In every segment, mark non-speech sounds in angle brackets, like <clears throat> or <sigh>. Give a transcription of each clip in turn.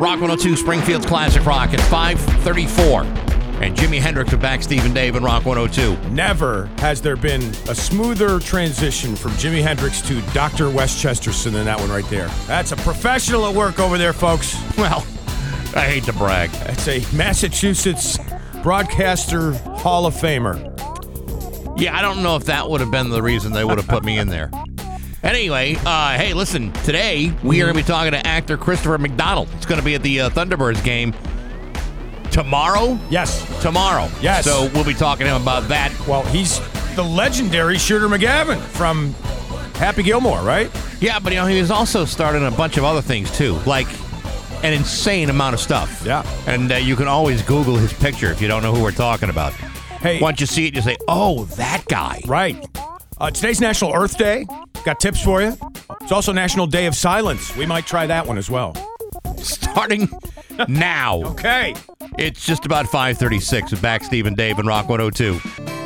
Rock 102 Springfield's Classic Rock at 534. And Jimi Hendrix with Bax Steve and Dave and Rock 102. Never has there been a smoother transition from Jimi Hendrix to Dr. Westchesterson than that one right there. That's a professional at work over there, folks. Well, I hate to brag. That's a Massachusetts Broadcaster Hall of Famer. Yeah, I don't know if that would have been the reason they would have put me in there. <laughs> Anyway, uh, hey, listen, today we are going to be talking to actor Christopher McDonald. It's going to be at the uh, Thunderbirds game tomorrow. Yes. Tomorrow. Yes. So we'll be talking to him about that. Well, he's the legendary Shooter McGavin from Happy Gilmore, right? Yeah, but you know, he was also starting a bunch of other things too, like an insane amount of stuff. Yeah. And uh, you can always Google his picture if you don't know who we're talking about. Hey, Once you see it, you say, "Oh, that guy." right. Uh, today's National Earth Day. Got tips for you. It's also National Day of Silence. We might try that one as well. Starting now. Okay. It's just about 536 with Bax Stephen Dave and Rock 102.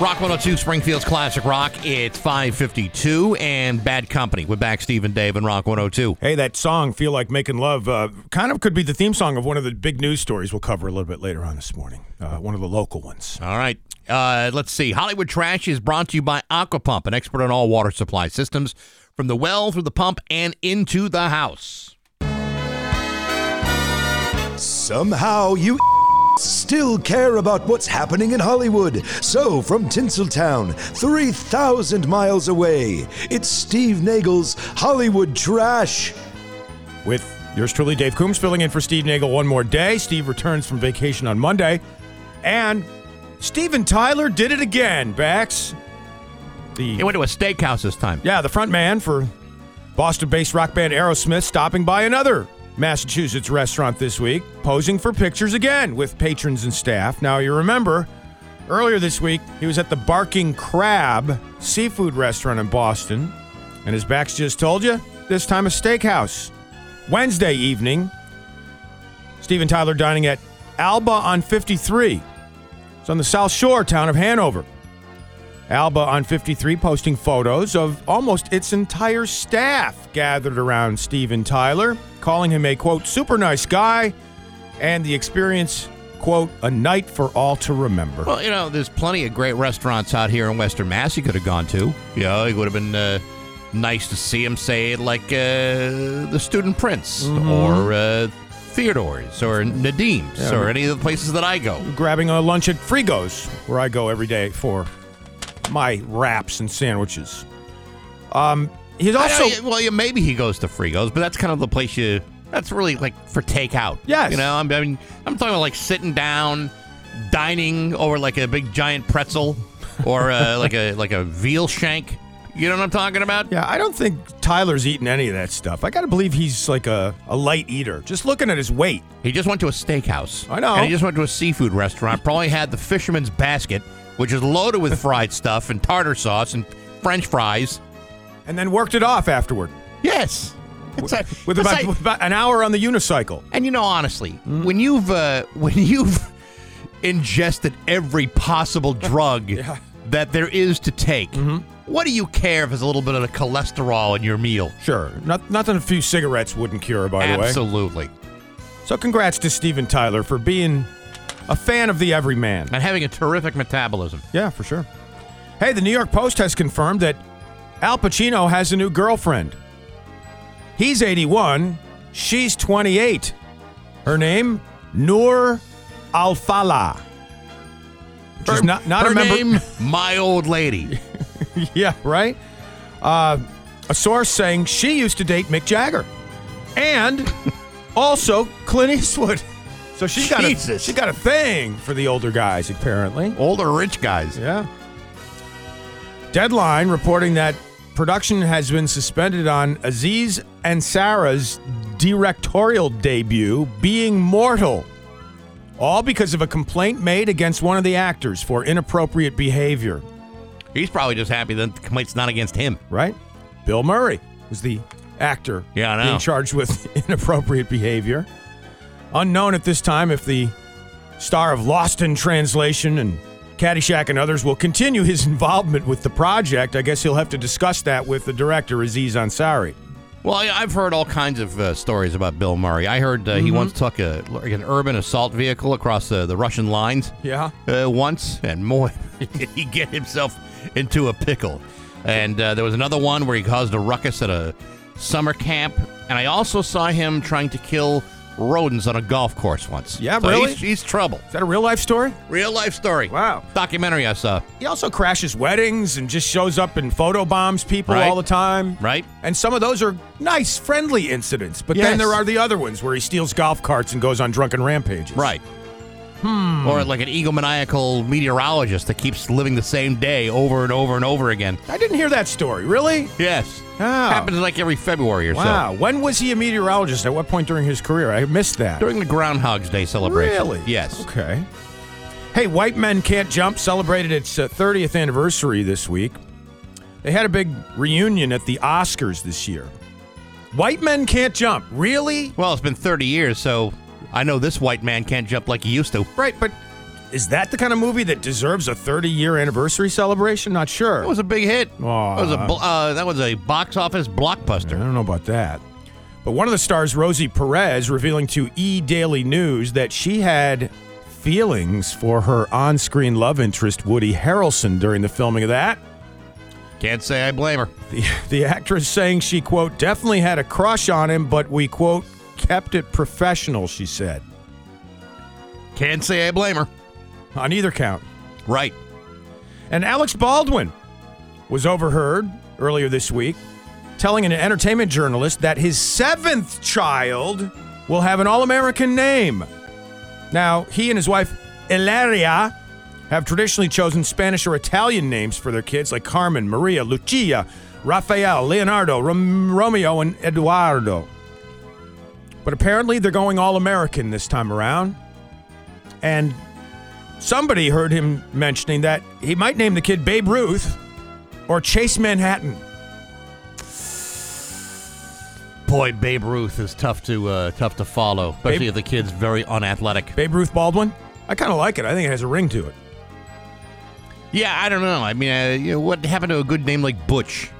Rock 102, Springfield's Classic Rock. It's 552 and Bad Company with Bax Steve and Dave and Rock 102. Hey, that song, Feel Like Making Love, uh, kind of could be the theme song of one of the big news stories we'll cover a little bit later on this morning. Uh, one of the local ones. All right. Uh, let's see. Hollywood Trash is brought to you by Aquapump, an expert on all water supply systems, from the well through the pump and into the house. Somehow you still care about what's happening in Hollywood. So, from Tinseltown, 3,000 miles away, it's Steve Nagel's Hollywood Trash. With yours truly, Dave Coombs, filling in for Steve Nagel one more day. Steve returns from vacation on Monday. And Steven Tyler did it again, Bax. The He went to a steakhouse this time. Yeah, the front man for Boston based rock band Aerosmith stopping by another Massachusetts restaurant this week, posing for pictures again with patrons and staff. Now, you remember, earlier this week, he was at the Barking Crab seafood restaurant in Boston. And as Bax just told you, this time a steakhouse. Wednesday evening, Steven Tyler dining at Alba on 53. It's on the South Shore town of Hanover. Alba on 53 posting photos of almost its entire staff gathered around Steven Tyler, calling him a quote, super nice guy, and the experience, quote, a night for all to remember. Well, you know, there's plenty of great restaurants out here in Western Mass you could have gone to. You know, it would have been uh, nice to see him, say, like uh, the Student Prince or uh, Theodore's or Nadim's Yeah. or any of the places that I go. Grabbing a lunch at Frigo's, where I go every day for my wraps and sandwiches. Um, he's I also. well, yeah, maybe he goes to Frigo's, but that's kind of the place you. That's really like for takeout. Yes. You know, I'm, I mean, I'm talking about like sitting down, dining over like a big giant pretzel, or uh, <laughs> like a like a veal shank. You know what I'm talking about? Yeah, I don't think Tyler's eating any of that stuff. I got to believe he's like a, a light eater. Just looking at his weight. He just went to a steakhouse. I know. And he just went to a seafood restaurant. Probably had the fisherman's basket, which is loaded with fried <laughs> stuff and tartar sauce and French fries. and then worked it off afterward Yes. It's a- with about, like- with about an hour on the unicycle. And you know, honestly, when you've uh, <laughs> when you've ingested every possible <laughs> drug that there is to take, what do you care if there's a little bit of cholesterol in your meal? Sure, not, nothing a few cigarettes wouldn't cure, by the way. Absolutely. So, congrats to Steven Tyler for being a fan of the everyman. And having a terrific metabolism. Yeah, for sure. Hey, the New York Post has confirmed that Al Pacino has a new girlfriend. He's 81, she's 28. Her name, Noor Alfallah. Which is not, not Her a member. name, my old lady. <laughs> yeah, right? Uh, a source saying she used to date Mick Jagger and also Clint Eastwood. So she's got a, Jesus. she got a thing for the older guys, apparently. Older rich guys. Yeah. Deadline reporting that production has been suspended on Aziz Ansari's directorial debut, Being Mortal. All because of a complaint made against one of the actors for inappropriate behavior, He's probably just happy that the complaint's not against him. right? Bill Murray was the actor Yeah, I know. being charged with <laughs> inappropriate behavior. Unknown at this time if the star of Lost in Translation and Caddyshack and others will continue his <laughs> involvement with the project. I guess he'll have to discuss that with the director, Aziz Ansari. Well, I- I've heard all kinds of uh, stories about Bill Murray. I heard uh, he Mm-hmm. once took a like an urban assault vehicle across the, the Russian lines. Yeah. uh, once, and more, did <laughs> he get himself into a pickle. And uh, there was another one where he caused a ruckus at a summer camp. And I also saw him trying to kill rodents on a golf course once. Yeah, So really? He's, he's trouble. Is that a real life story? Real life story. Wow. Documentary I saw. He also crashes weddings and just shows up and photo bombs people Right. all the time. Right. And some of those are nice, friendly incidents. But Yes. then there are the other ones where he steals golf carts and goes on drunken rampages. Right. Hmm. Or like an egomaniacal meteorologist that keeps living the same day over and over and over again. I didn't hear that story. Really? Yes. Oh. Happens like every February or Wow. When was he a meteorologist? At what point during his career? I missed that. During the Groundhog's Day celebration. Really? Yes. Okay. Hey, White Men Can't Jump celebrated its uh, 30th anniversary this week. They had a big reunion at the Oscars this year. White Men Can't Jump. Really? Well, it's been 30 years, so I know this white man can't jump like he used to. Right, but is that the kind of movie that deserves a 30 year anniversary celebration? Not sure. That was a big hit. That was a uh, that was a box office blockbuster. I don't know about that. But one of the stars, Rosie Perez, revealing to E Daily News that she had feelings for her on screen love interest, Woody Harrelson, during the filming of that. Can't say I blame her. The, the actress saying she, quote, definitely had a crush on him, but we, quote, kept it professional, she said. Can't say I blame her. On either count. Right. And Alec Baldwin was overheard earlier this week telling an entertainment journalist that his seventh child will have an All American name. Now, he and his wife, Ilaria, have traditionally chosen Spanish or Italian names for their kids like Carmen, Maria, Lucia, Rafael, Leonardo, Rom- Romeo, and Eduardo. But apparently they're going All American this time around. And somebody heard him mentioning that he might name the kid Babe Ruth or Chase Manhattan. Boy, Babe Ruth is tough to uh, tough to follow, especially Babe- if the kid's very unathletic. Babe Ruth Baldwin? I kind of like it. I think it has a ring to it. Yeah, I don't know. I mean, uh, you know, what happened to a good name like Butch?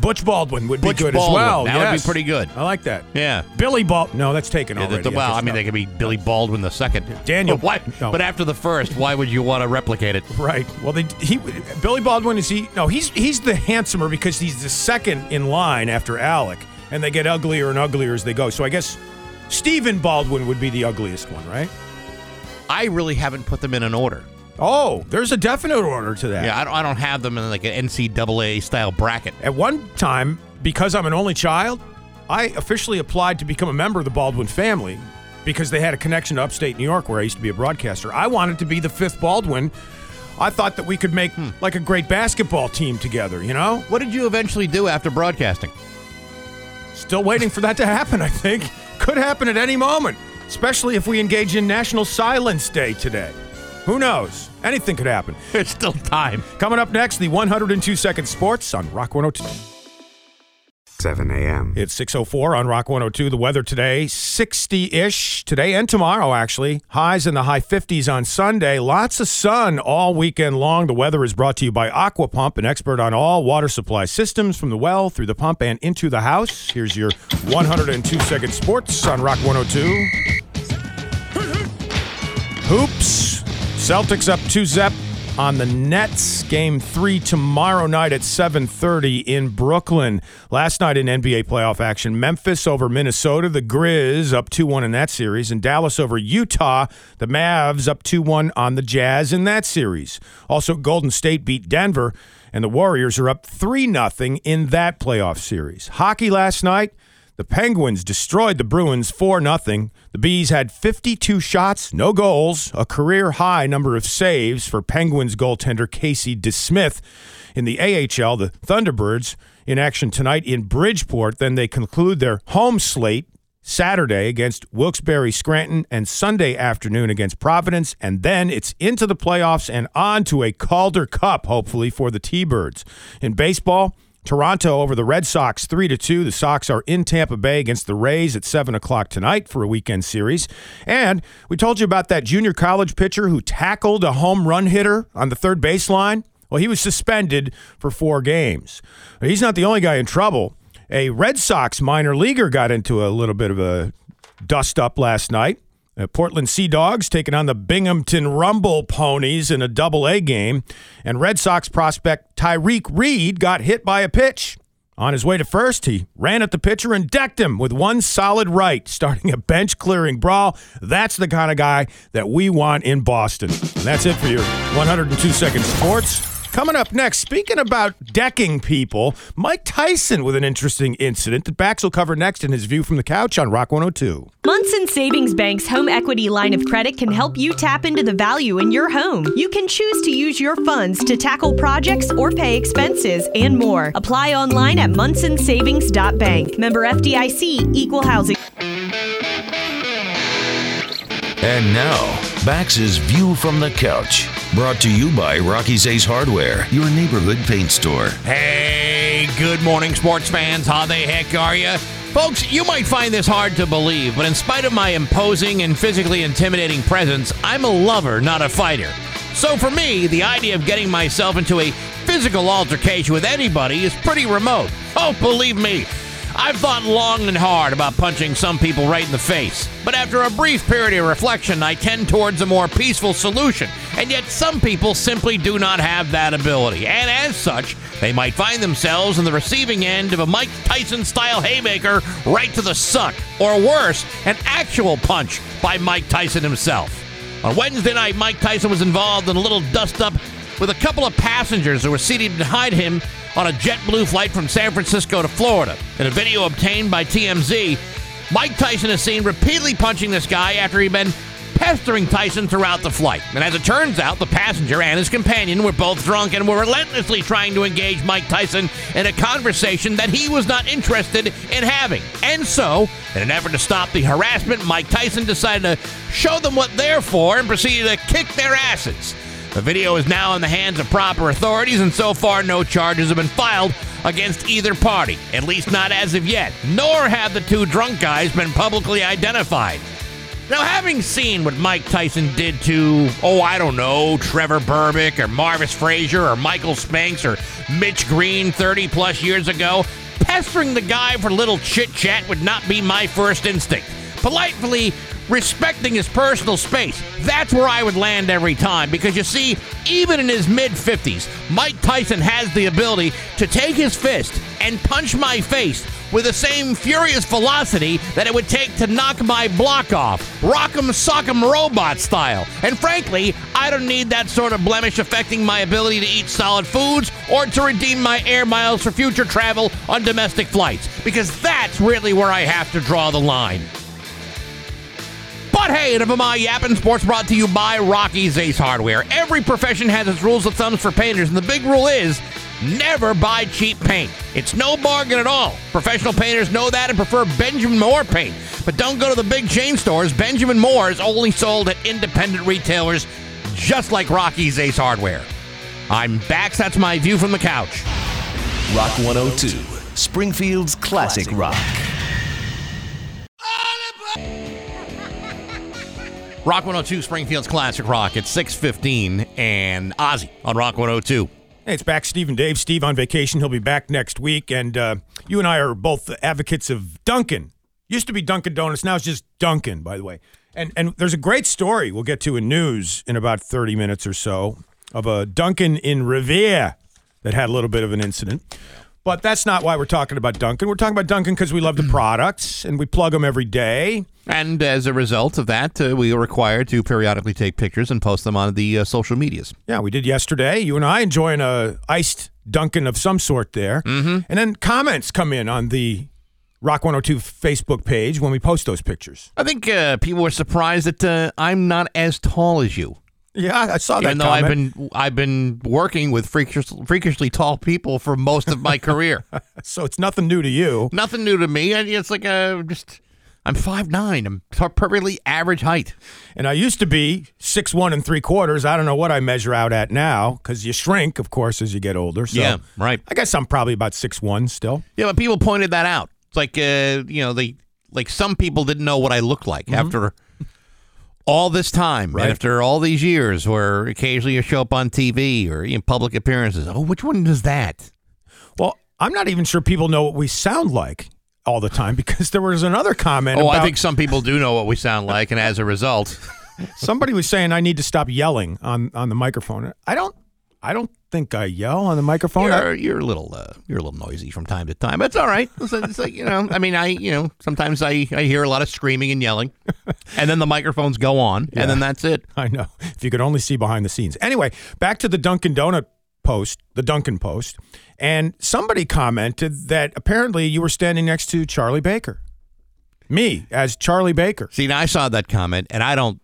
Butch Baldwin would Butch be good Baldwin. as well. That would be pretty good. I like that. Yeah. Billy Bald. No, that's taken Yeah, already. the- well, guess I mean, they could be Billy Baldwin the second. Daniel- But, why, no. but after the first, why would you want to replicate it? Right. Well, they he Billy Baldwin is he? No, he's he's the handsomer because he's the second in line after Alec, and they get uglier and uglier as they go. So I guess Stephen Baldwin would be the ugliest one, right? I really haven't put them in an order. Oh, there's a definite order to that. Yeah, I don't, I don't have them in like an NCAA style bracket. At one time, because I'm an only child, I officially applied to become a member of the Baldwin family because they had a connection to upstate New York where I used to be a broadcaster. I wanted to be the fifth Baldwin. I thought that we could make hmm. like a great basketball team together, you know? What did you eventually do after broadcasting? Still waiting for that to happen, I think. Could happen at any moment, especially if we engage in National Silence Day today. Who knows? Anything could happen. <laughs> There's still time. Coming up next, the 102 Second Sports on Rock 102. 7 a.m. It's 604 on Rock 102. The weather today, 60 ish today and tomorrow, actually. Highs in the high 50s on Sunday. Lots of sun all weekend long. The weather is brought to you by Aqua Pump, an expert on all water supply systems from the well through the pump and into the house. Here's your 102 second sports on Rock 102. Celtics up 2 zep on the Nets. Game 3 tomorrow night at 7:30 in Brooklyn. Last night in NBA playoff action, Memphis over Minnesota, the Grizz up 2-1 in that series, and Dallas over Utah, the Mavs up 2-1 on the Jazz in that series. Also Golden State beat Denver and the Warriors are up 3-0 in that playoff series. Hockey last night, the Penguins destroyed the Bruins 4 0. The B's had 52 shots, no goals, a career high number of saves for Penguins goaltender Casey DeSmith. In the AHL, the Thunderbirds in action tonight in Bridgeport. Then they conclude their home slate Saturday against Wilkes-Barre Scranton and Sunday afternoon against Providence. And then it's into the playoffs and on to a Calder Cup, hopefully, for the T-Birds. In baseball, Toronto over the Red Sox 3 to 2. The Sox are in Tampa Bay against the Rays at 7 o'clock tonight for a weekend series. And we told you about that junior college pitcher who tackled a home run hitter on the third baseline. Well, he was suspended for four games. He's not the only guy in trouble. A Red Sox minor leaguer got into a little bit of a dust up last night. Uh, Portland Sea Dogs taking on the Binghamton Rumble Ponies in a double A game. And Red Sox prospect Tyreque Reed got hit by a pitch. On his way to first, he ran at the pitcher and decked him with one solid right, starting a bench clearing brawl. That's the kind of guy that we want in Boston. And that's it for your 102 second sports. Coming up next, speaking about decking people, Mike Tyson with an interesting incident that Bax will cover next in his view from the couch on Rock 102. Munson Savings Bank's home equity line of credit can help you tap into the value in your home. You can choose to use your funds to tackle projects or pay expenses and more. Apply online at munsonsavings.bank. Member FDIC, equal housing. And now, Bax's View from the Couch. Brought to you by Rocky's Ace Hardware, your neighborhood paint store. Hey, good morning, sports fans. How the heck are you? Folks, you might find this hard to believe, but in spite of my imposing and physically intimidating presence, I'm a lover, not a fighter. So for me, the idea of getting myself into a physical altercation with anybody is pretty remote. Oh, believe me, I've thought long and hard about punching some people right in the face, but after a brief period of reflection, I tend towards a more peaceful solution. And yet, some people simply do not have that ability, and as such, they might find themselves in the receiving end of a Mike Tyson style haymaker right to the suck, or worse, an actual punch by Mike Tyson himself. On Wednesday night, Mike Tyson was involved in a little dust up with a couple of passengers who were seated behind him on a JetBlue flight from San Francisco to Florida. In a video obtained by TMZ, Mike Tyson is seen repeatedly punching this guy after he'd been pestering Tyson throughout the flight. And as it turns out, the passenger and his companion were both drunk and were relentlessly trying to engage Mike Tyson in a conversation that he was not interested in having. And so, in an effort to stop the harassment, Mike Tyson decided to show them what they're for and proceeded to kick their asses. The video is now in the hands of proper authorities, and so far, no charges have been filed against either party, at least not as of yet, nor have the two drunk guys been publicly identified. Now, having seen what Mike Tyson did to, oh, I don't know, Trevor Berbick or Marvis Frazier or Michael Spinks or Mitch Green 30 plus years ago, pestering the guy for little chit chat would not be my first instinct. Politely respecting his personal space. That's where I would land every time because you see, even in his mid 50s, Mike Tyson has the ability to take his fist and punch my face with the same furious velocity that it would take to knock my block off, rock'em sock'em robot style. And frankly, I don't need that sort of blemish affecting my ability to eat solid foods or to redeem my air miles for future travel on domestic flights, because that's really where I have to draw the line. But hey, of my yapping. Sports brought to you by Rocky's Ace Hardware. Every profession has its rules of thumbs for painters, and the big rule is never buy cheap paint. It's no bargain at all. Professional painters know that and prefer Benjamin Moore paint. But don't go to the big chain stores. Benjamin Moore is only sold at independent retailers, just like Rocky's Ace Hardware. I'm back. That's my view from the couch. Rock 102, Springfield's classic rock. Rock 102, Springfield's Classic Rock. at 615 and Ozzy on Rock 102. Hey, it's Bax, Steve and Dave. Steve on vacation. He'll be back next week. And uh, you and I are both advocates of Dunkin'. Used to be Dunkin' Donuts. Now it's just Dunkin', by the way. And, and there's a great story we'll get to in news in about 30 minutes or so of a Dunkin' in Revere that had a little bit of an incident. But that's not why we're talking about Dunkin'. We're talking about Dunkin' because we love the products and we plug them every day. And as a result of that, uh, we are required to periodically take pictures and post them on the uh, social medias. Yeah, we did yesterday. You and I enjoying a iced Dunkin' of some sort there. Mm-hmm. And then comments come in on the Rock 102 Facebook page when we post those pictures. I think uh, people were surprised that uh, I'm not as tall as you. Yeah, I saw that. Even though comment. I've been I've been working with freakish, freakishly tall people for most of my career. <laughs> so it's nothing new to you. Nothing new to me. It's like a just I'm five nine. I'm perfectly average height. And I used to be six one and three quarters. I don't know what I measure out at now because you shrink, of course, as you get older. So Yeah, right. I guess I'm probably about six one still. Yeah, but people pointed that out. It's like uh, you know, they like some people didn't know what I looked like after all this time, Right. after all these years, where occasionally you show up on TV or in public appearances. Oh, which one is that? Well, I'm not even sure people know what we sound like all the time because there was another comment. Oh, I think some people do know what we sound like, and as a result, <laughs> somebody was saying I need to stop yelling on on the microphone. I don't. I don't think I yell on the microphone. You're, you're a little uh, you're a little noisy from time to time. That's all right. It's, it's like you know, I mean, I you know, sometimes I I hear a lot of screaming and yelling, and then the microphones go on, and then that's it. I know. If you could only see behind the scenes. Anyway, back to the Dunkin' Donut post, the Dunkin' post, and somebody commented that apparently you were standing next to Charlie Baker. Me as Charlie Baker. See, now I saw that comment, and I don't.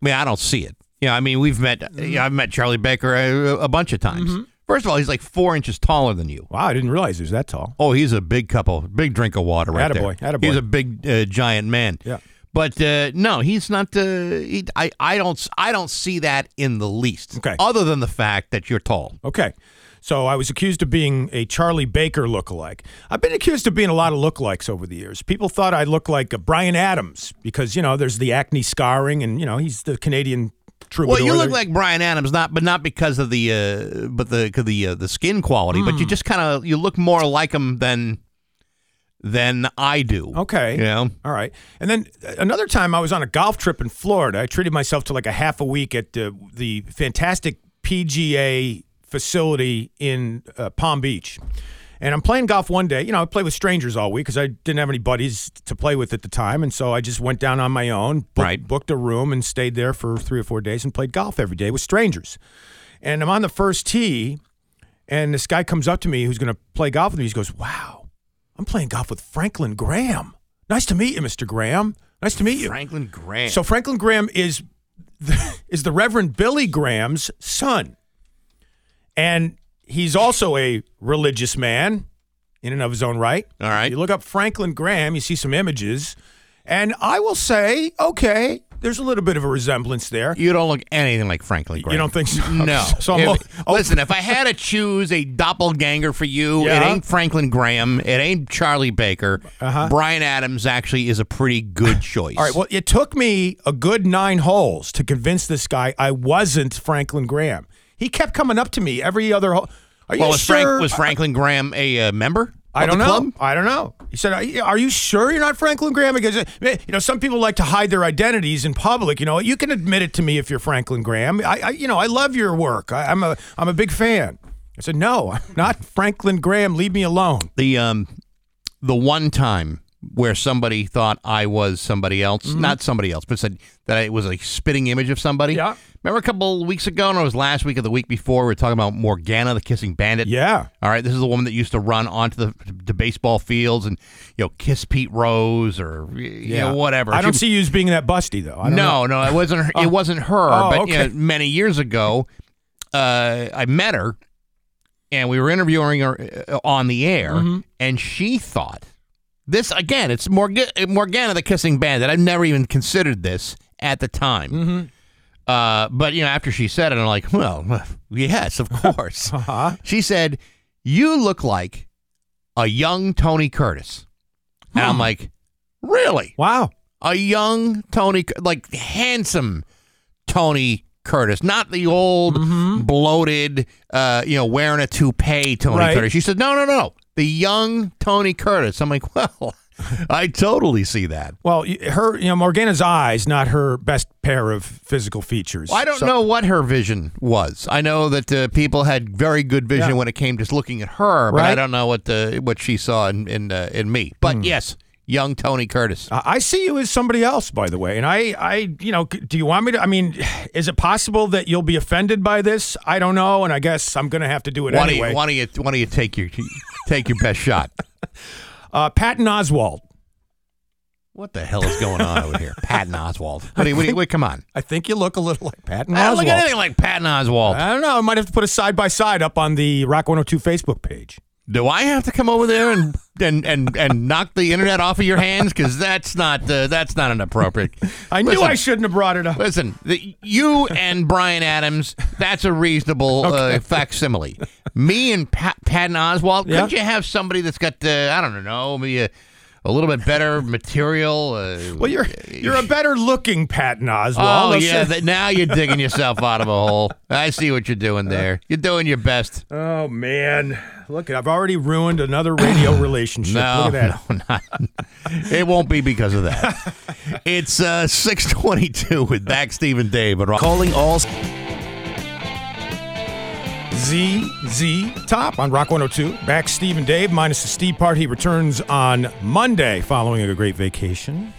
I mean, I don't see it. You know, I mean, we've met. You know, I've met Charlie Baker a, a bunch of times. First of all, he's like four inches taller than you. Wow, I didn't realize he was that tall. Oh, he's a big couple, big drink of water right Attaboy, there. attaboy. He's a big uh, giant man. Yeah. But uh, no, he's not. Uh, he, I I don't I don't see that in the least. Okay. Other than the fact that you're tall. Okay. So I was accused of being a Charlie Baker lookalike. I've been accused of being a lot of lookalikes over the years. People thought I looked like a Bryan Adams because, you know, there's the acne scarring and, you know, he's the Canadian troubadour. Well, you look like Bryan Adams, not but not because of the uh, but the the uh, the skin quality, but Hmm. you just kind of you look more like him than than I do. Okay. You know? All right. And then uh, another time I was on a golf trip in Florida. I treated myself to like a half a week at uh, the fantastic PGA facility in uh, Palm Beach. And I'm playing golf one day. You know, I play with strangers all week because I didn't have any buddies to play with at the time. And so I just went down on my own, booked, Right. booked a room, and stayed there for three or four days and played golf every day with strangers. And I'm on the first tee, and this guy comes up to me who's going to play golf with me. He goes, Wow, I'm playing golf with Franklin Graham. Nice to meet you, Mr. Graham. Nice to meet you. Franklin Graham. So Franklin Graham is the, <laughs> is the Reverend Billy Graham's son, and he's also a religious man in and of his own right. All right. You look up Franklin Graham, you see some images, and I will say, okay, there's a little bit of a resemblance there. you don't look anything like Franklin Graham. You don't think so? <laughs> No. <laughs> So I'm If- oh. <laughs> listen, if I had to choose a doppelganger for you, Yeah. it ain't Franklin Graham. It ain't Charlie Baker. Uh-huh. Bryan Adams actually is a pretty good choice. All right. Well, it took me a good nine holes to convince this guy I wasn't Franklin Graham. He kept coming up to me every other. Are you well, was, sure? Frank, was Franklin Graham a uh, member? I don't know. Club? I don't know. He said, "Are you- "Are you sure you're not Franklin Graham?" Because uh, you know, some people like to hide their identities in public. You know, you can admit it to me if you're Franklin Graham. I, I you know, I love your work. I, I'm a, I'm a big fan. I said, "No, I'm not Franklin Graham. Leave me alone." The um, the one time where somebody thought I was somebody else, not somebody else, but said that I was a spitting image of somebody. Yeah. Remember a couple weeks ago, and it was last week or the week before, we were talking about Morgana, the kissing bandit. Yeah. All right, this is the woman that used to run onto the, the baseball fields and you know kiss Pete Rose or you know whatever. I don't see you as being that busty though. I don't know. no, no, it wasn't. Her, it <laughs> wasn't her. Oh, but you know, many years ago, uh, I met her, and we were interviewing her uh, on the air, Mm-hmm. and she thought this again. It's Morga- Morgana, the kissing bandit. I've never even considered this at the time. Mm-hmm. Uh, but you know, after she said it, I'm like, well, yes, of <laughs> course. Uh-huh. She said, "You look like a young Tony Curtis," and I'm like, "Really? Wow. A young Tony, like handsome Tony Curtis, not the old bloated, uh, you know, wearing a toupee Tony Right. Curtis." She said, "No, no, no, the young Tony Curtis." I'm like, <laughs> "Well, I totally see that." Well, her, you know, Morgana's eyes, not her best pair of physical features. Well, I don't So- know what her vision was. I know that uh, people had very good vision Yeah. when it came to looking at her, but I Right. Hmm. don't know what the what she saw in in, uh, in me. But yes, young Tony Curtis. I I see you as somebody else, by the way. And I, I, you know, do you want me to? I mean, <sighs> is it possible that you'll be offended by this? I don't know, and I guess I'm going to have to do it Why anyway. don't you why don't you why don't you take your take your best shot? <laughs> Uh, Patton Oswalt. What the hell is going on over here, Patton Oswalt? What do you, what do you, wait, come on. I think you look a little like Patton Oswalt. I don't Oswalt. look anything like Patton Oswalt. I don't know. I might have to put a side by side up on the Rock 102 Facebook page. Do I have to come over there and and and, and <laughs> knock the internet off of your hands? Because that's not uh, that's not an appropriate. <laughs> I knew Listen, I shouldn't have brought it up. Listen, the, you and Bryan Adams, that's a reasonable uh, facsimile. Me and Pat, Patton Oswalt, Yeah. couldn't you have somebody that's got, uh, I don't know, maybe a, a little bit better material. Uh, Well, you're you're a better looking Patton Oswalt. Oh yeah, say- that, now you're digging <laughs> yourself out of a hole. I see what you're doing there. You're doing your best. Oh man, look! I've already ruined another radio <coughs> relationship. No, look at that. no, not. It won't be because of that. <laughs> it's uh, 622 with Bax Steve and Dave. But Calling all Z Z Top on Rock 102. Bax Steve and Dave minus the Steve part. He returns on Monday following a great vacation.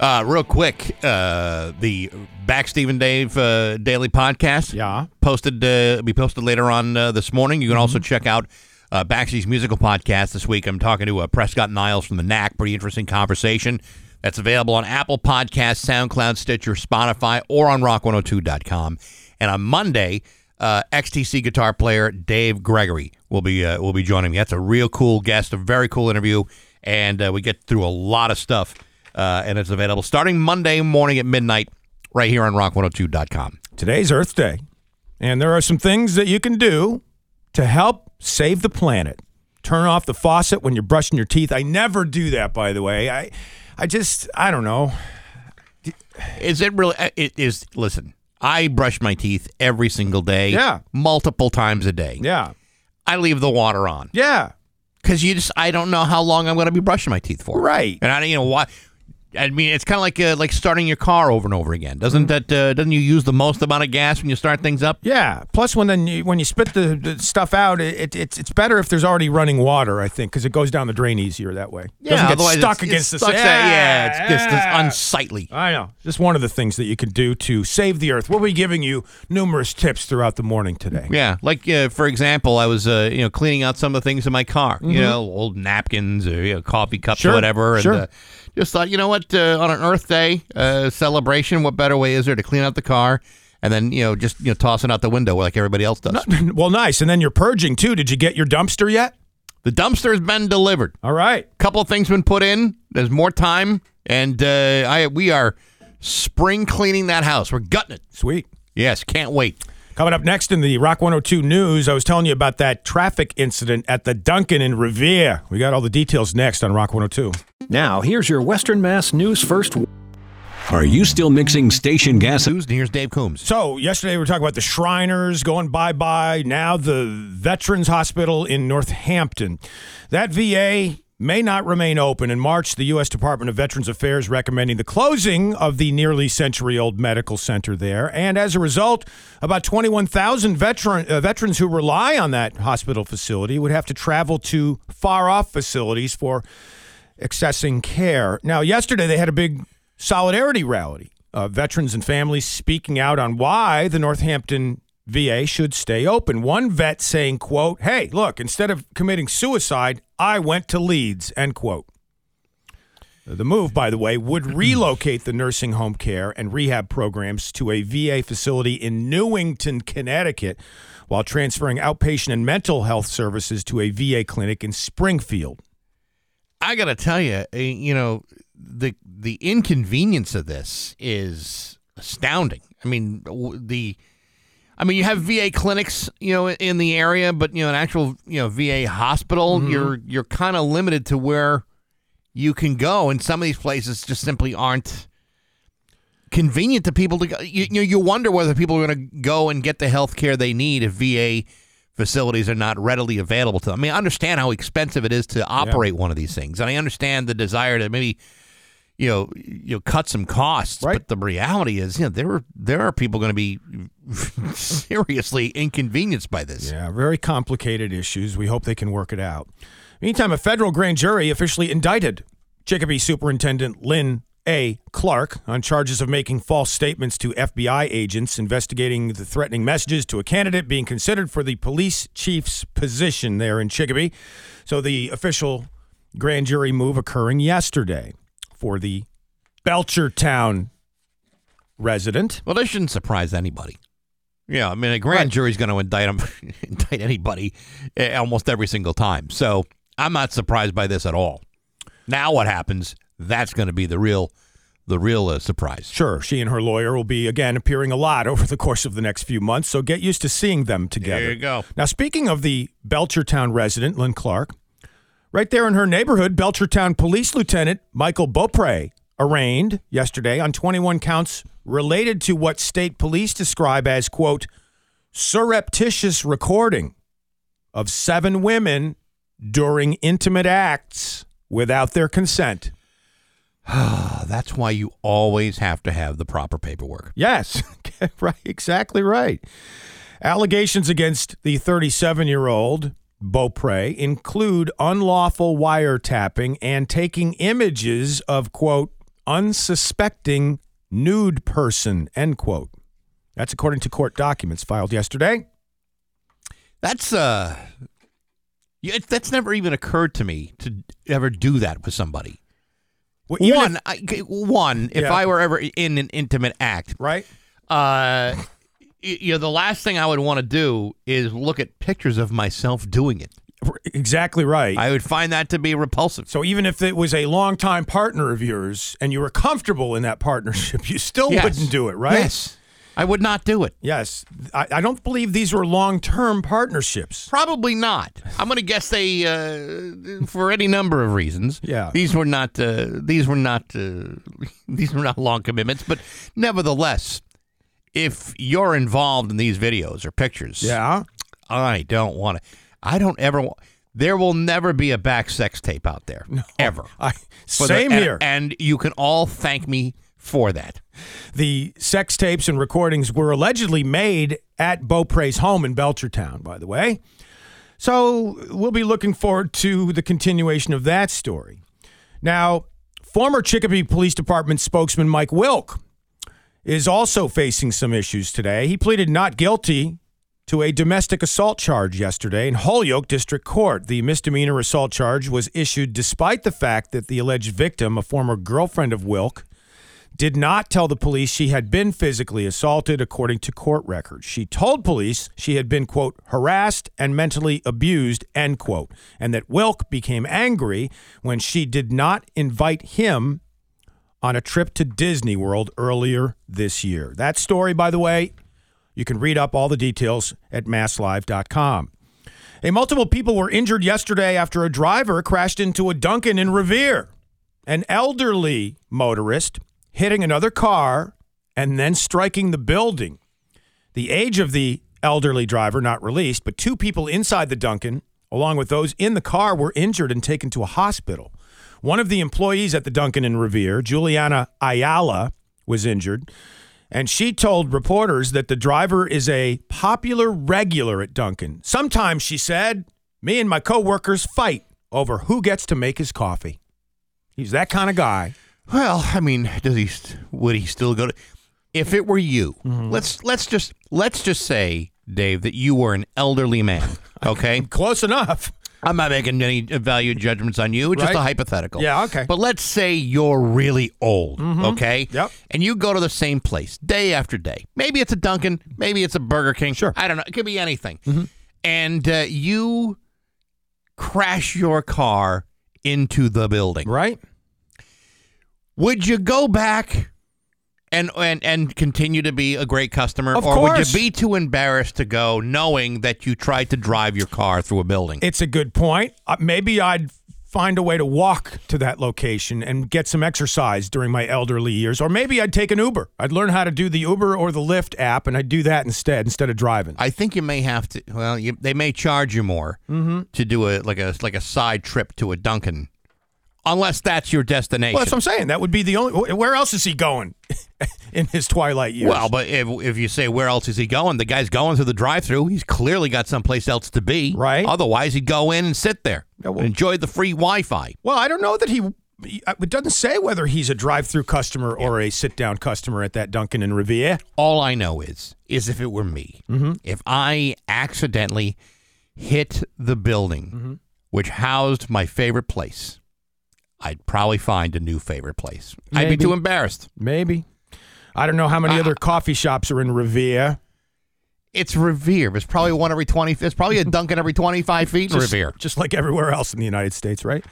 uh, real quick, uh, the Bax Steve and Dave uh, daily podcast. Yeah. posted. Uh, be posted later on uh, this morning. You can also Mm-hmm. check out. Uh, Baxi's musical podcast this week. I'm talking to uh, Prescott Niles from the Knack. Pretty interesting conversation. That's available on Apple Podcasts, SoundCloud, Stitcher, Spotify, or on rock102.com. And on Monday, uh, XTC guitar player Dave Gregory will be uh, will be joining me. That's a real cool guest, a very cool interview, and uh, we get through a lot of stuff. Uh, and it's available starting Monday morning at midnight, right here on rock102.com. Today's Earth Day, and there are some things that you can do to help save the planet. Turn off the faucet when you're brushing your teeth. I never do that, by the way. I, I just, I don't know. Is it really? uh, It is. Listen, I brush my teeth every single day. Yeah. multiple times a day. Yeah, I leave the water on yeah, because you just I don't know how long I'm going to be brushing my teeth for. Right. and I don't- you know why. I mean, it's kind of like uh, like starting your car over and over again. Doesn't that uh, doesn't you use the most amount of gas when you start things up? yeah. Plus, when then you, when you spit the, the stuff out, it, it, it's it's better if there's already running water. I think because it goes down the drain easier that way. Doesn't get stuck it's- against it's the stuck there. Yeah, it's just it's Yeah. unsightly. I know. Just one of the things that you can do to save the earth. We'll be giving you numerous tips throughout the morning today. Yeah, like uh, for example, I was uh, you know cleaning out some of the things in my car, you Mm-hmm. know, old napkins or you know, coffee cups Sure, or whatever, and sure. uh, just thought, you know what, uh, on an Earth Day uh, celebration, what better way is there to clean out the car and then you know just you know toss it out the window like everybody else does? <laughs> well, nice. And then you're purging too. Did you get your dumpster yet? The dumpster's been delivered. All right. couple of things been put in. There's more time, and uh, I we are spring cleaning that house. We're gutting it. Sweet. Yes, can't wait. Coming up next in the Rock 102 news, I was telling you about that traffic incident at the Dunkin' in Revere. We got all the details next on Rock 102. Now, here's your Western Mass News First. Are you still mixing station gas? And here's Dave Coombs. So, yesterday we were talking about the Shriners going bye bye. Now, the Veterans Hospital in Northampton. That VA may not remain open. In March, the U.S. Department of Veterans Affairs recommending the closing of the nearly century old medical center there. And as a result, about 21,000 veteran, uh, veterans who rely on that hospital facility would have to travel to far off facilities for accessing care. Now, yesterday they had a big solidarity rally. Uh, veterans and families speaking out on why the Northampton VA should stay open. One vet saying, "quote Hey, look! Instead of committing suicide, I went to Leeds." End quote. The move, by the way, would <clears throat> relocate the nursing home care and rehab programs to a VA facility in Newington, Connecticut, while transferring outpatient and mental health services to a VA clinic in Springfield. I got to tell you, uh, you know, the the inconvenience of this is astounding. I mean, the I mean, you have VA clinics, you know, in the area, but you know, an actual, you know, VA hospital, you're you're kind of limited to where you can go, and some of these places just simply aren't convenient to people to go. You, you know, you wonder whether people are going to go and get the health care they need if VA facilities are not readily available to them. I mean, I understand how expensive it is to operate one of these things, and I understand the desire to maybe you know you know cut some costs. Right. But the reality is, you know, there are there are people going to be <laughs> seriously inconvenienced by this. Yeah, very complicated issues. We hope they can work it out. Meantime, a federal grand jury officially indicted Chicopee Superintendent Lynn A. Clark on charges of making false statements to FBI agents investigating the threatening messages to a candidate being considered for the police chief's position there in Chicopee. So the official grand jury move occurring yesterday for the Belchertown resident. Well, this shouldn't surprise anybody. Yeah, I mean, a grand jury's going to indict 'em- <laughs> indict anybody eh, almost every single time. So I'm not surprised by this at all. Now, what happens? That's going to be the real, the real uh, surprise. Sure, she and her lawyer will be again appearing a lot <laughs> over the course of the next few months, so get used to seeing them together. There you go. Now, speaking of the Belchertown resident, Lynn Clark, Right there in her neighborhood, Belchertown Police Lieutenant Michael Beaupre arraigned yesterday on 21 counts related to what state police describe as, quote, surreptitious recording of seven women during intimate acts without their consent. <sighs> That's why you always have to have the proper paperwork. Yes, <laughs> right, exactly right. Allegations against the 37 year old Beaupre include unlawful wiretapping and taking images of, quote, unsuspecting nude person, end quote. That's according to court documents filed yesterday. That's uh, that's never even occurred to me to ever do that with somebody. Even one, if- I, one. If Yeah. I were ever in an intimate act, right? uh, you know, the last thing I would want to do is look at pictures of myself doing it. Exactly right. I would find that to be repulsive. so even if it was a longtime partner of yours and you were comfortable in that partnership, you still Yes. wouldn't do it, right? Yes, I would not do it. Yes. I, I don't believe these were long term partnerships. Probably not. I'm going to guess they, uh, for any number of reasons. Yeah. These were not. Uh, these were not. Uh, <laughs> these were not long commitments. But nevertheless, if you're involved in these videos or pictures, Yeah. I don't want to. I don't ever. wa- There will never be a Bax sex tape out there. Ever. I, For the- same and- here. And you can all thank me for that. The sex tapes and recordings were allegedly made at Beaupre's home in Belchertown, by the way. So we'll be looking forward to the continuation of that story. Now, former Chicopee Police Department spokesman Mike Wilk is also facing some issues today. He pleaded not guilty to a domestic assault charge yesterday in Holyoke District Court. The misdemeanor assault charge was issued despite the fact that the alleged victim, a former girlfriend of Wilk, did not tell the police she had been physically assaulted, according to court records. She told police she had been, quote, harassed and mentally abused, end quote, and that Wilk became angry when she did not invite him on a trip to Disney World earlier this year. That story, by the way, you can read up all the details at masslive.com. Hey, multiple people were injured yesterday after a driver crashed into a Dunkin' in Revere. An elderly motorist hitting another car and then striking the building. The age of the elderly driver not released, but two people inside the Dunkin', along with those in the car, were injured and taken to a hospital. One of the employees at the Dunkin' in Revere, Juliana Ayala, was injured. And she told reporters that the driver is a popular regular at Dunkin'. Sometimes, she said, me and my coworkers fight over who gets to make his coffee. He's that kind of guy. Well, I mean, does he? Would he still go to? If it were you, Mm-hmm. let's let's just let's just say, Dave, that you were an elderly man. Okay, <laughs> Close enough. I'm not making any value judgments on you. It's just Right. a hypothetical. Yeah, okay. But let's say you're really old. Okay. Yep. And you go to the same place day after day. Maybe it's a Dunkin'. Maybe it's a Burger King. Sure. I don't know. It could be anything. And uh, you crash your car into the building. Right? Would you go back and and and continue to be a great customer, Of or would you be too embarrassed to go, knowing that you tried to drive your car through a building? It's a good point. Uh, maybe I'd find a way to walk to that location and get some exercise during my elderly years. Or maybe I'd take an Uber. I'd learn how to do the Uber or the Lyft app, and I'd do that instead, instead of driving. I think you may have to. Well, you, they may charge you more Mm-hmm. to do a like a like a side trip to a Dunkin', unless that's your destination. Well, that's what I'm saying. That would be the only. Where else is he going <laughs> in his twilight years? Well, but if, if you say where else is he going, the guy's going through the drive-through. He's clearly got someplace else to be. Right. Otherwise, he'd go in and sit there, Yeah, well- and enjoy the free Wi-Fi. well, I don't know that he. It doesn't say whether he's a drive-through customer or a sit-down customer at that Dunkin' and Revere. All I know is, is if it were me, Mm-hmm. if I accidentally hit the building Mm-hmm. which housed my favorite place, I'd probably find a new favorite place. I'd be too embarrassed. Maybe. I don't know how many other coffee shops are in Revere. It's Revere. It's probably one every twenty. It's probably a Dunkin' every twenty-five feet in just, Revere. just like everywhere else in the United States, right?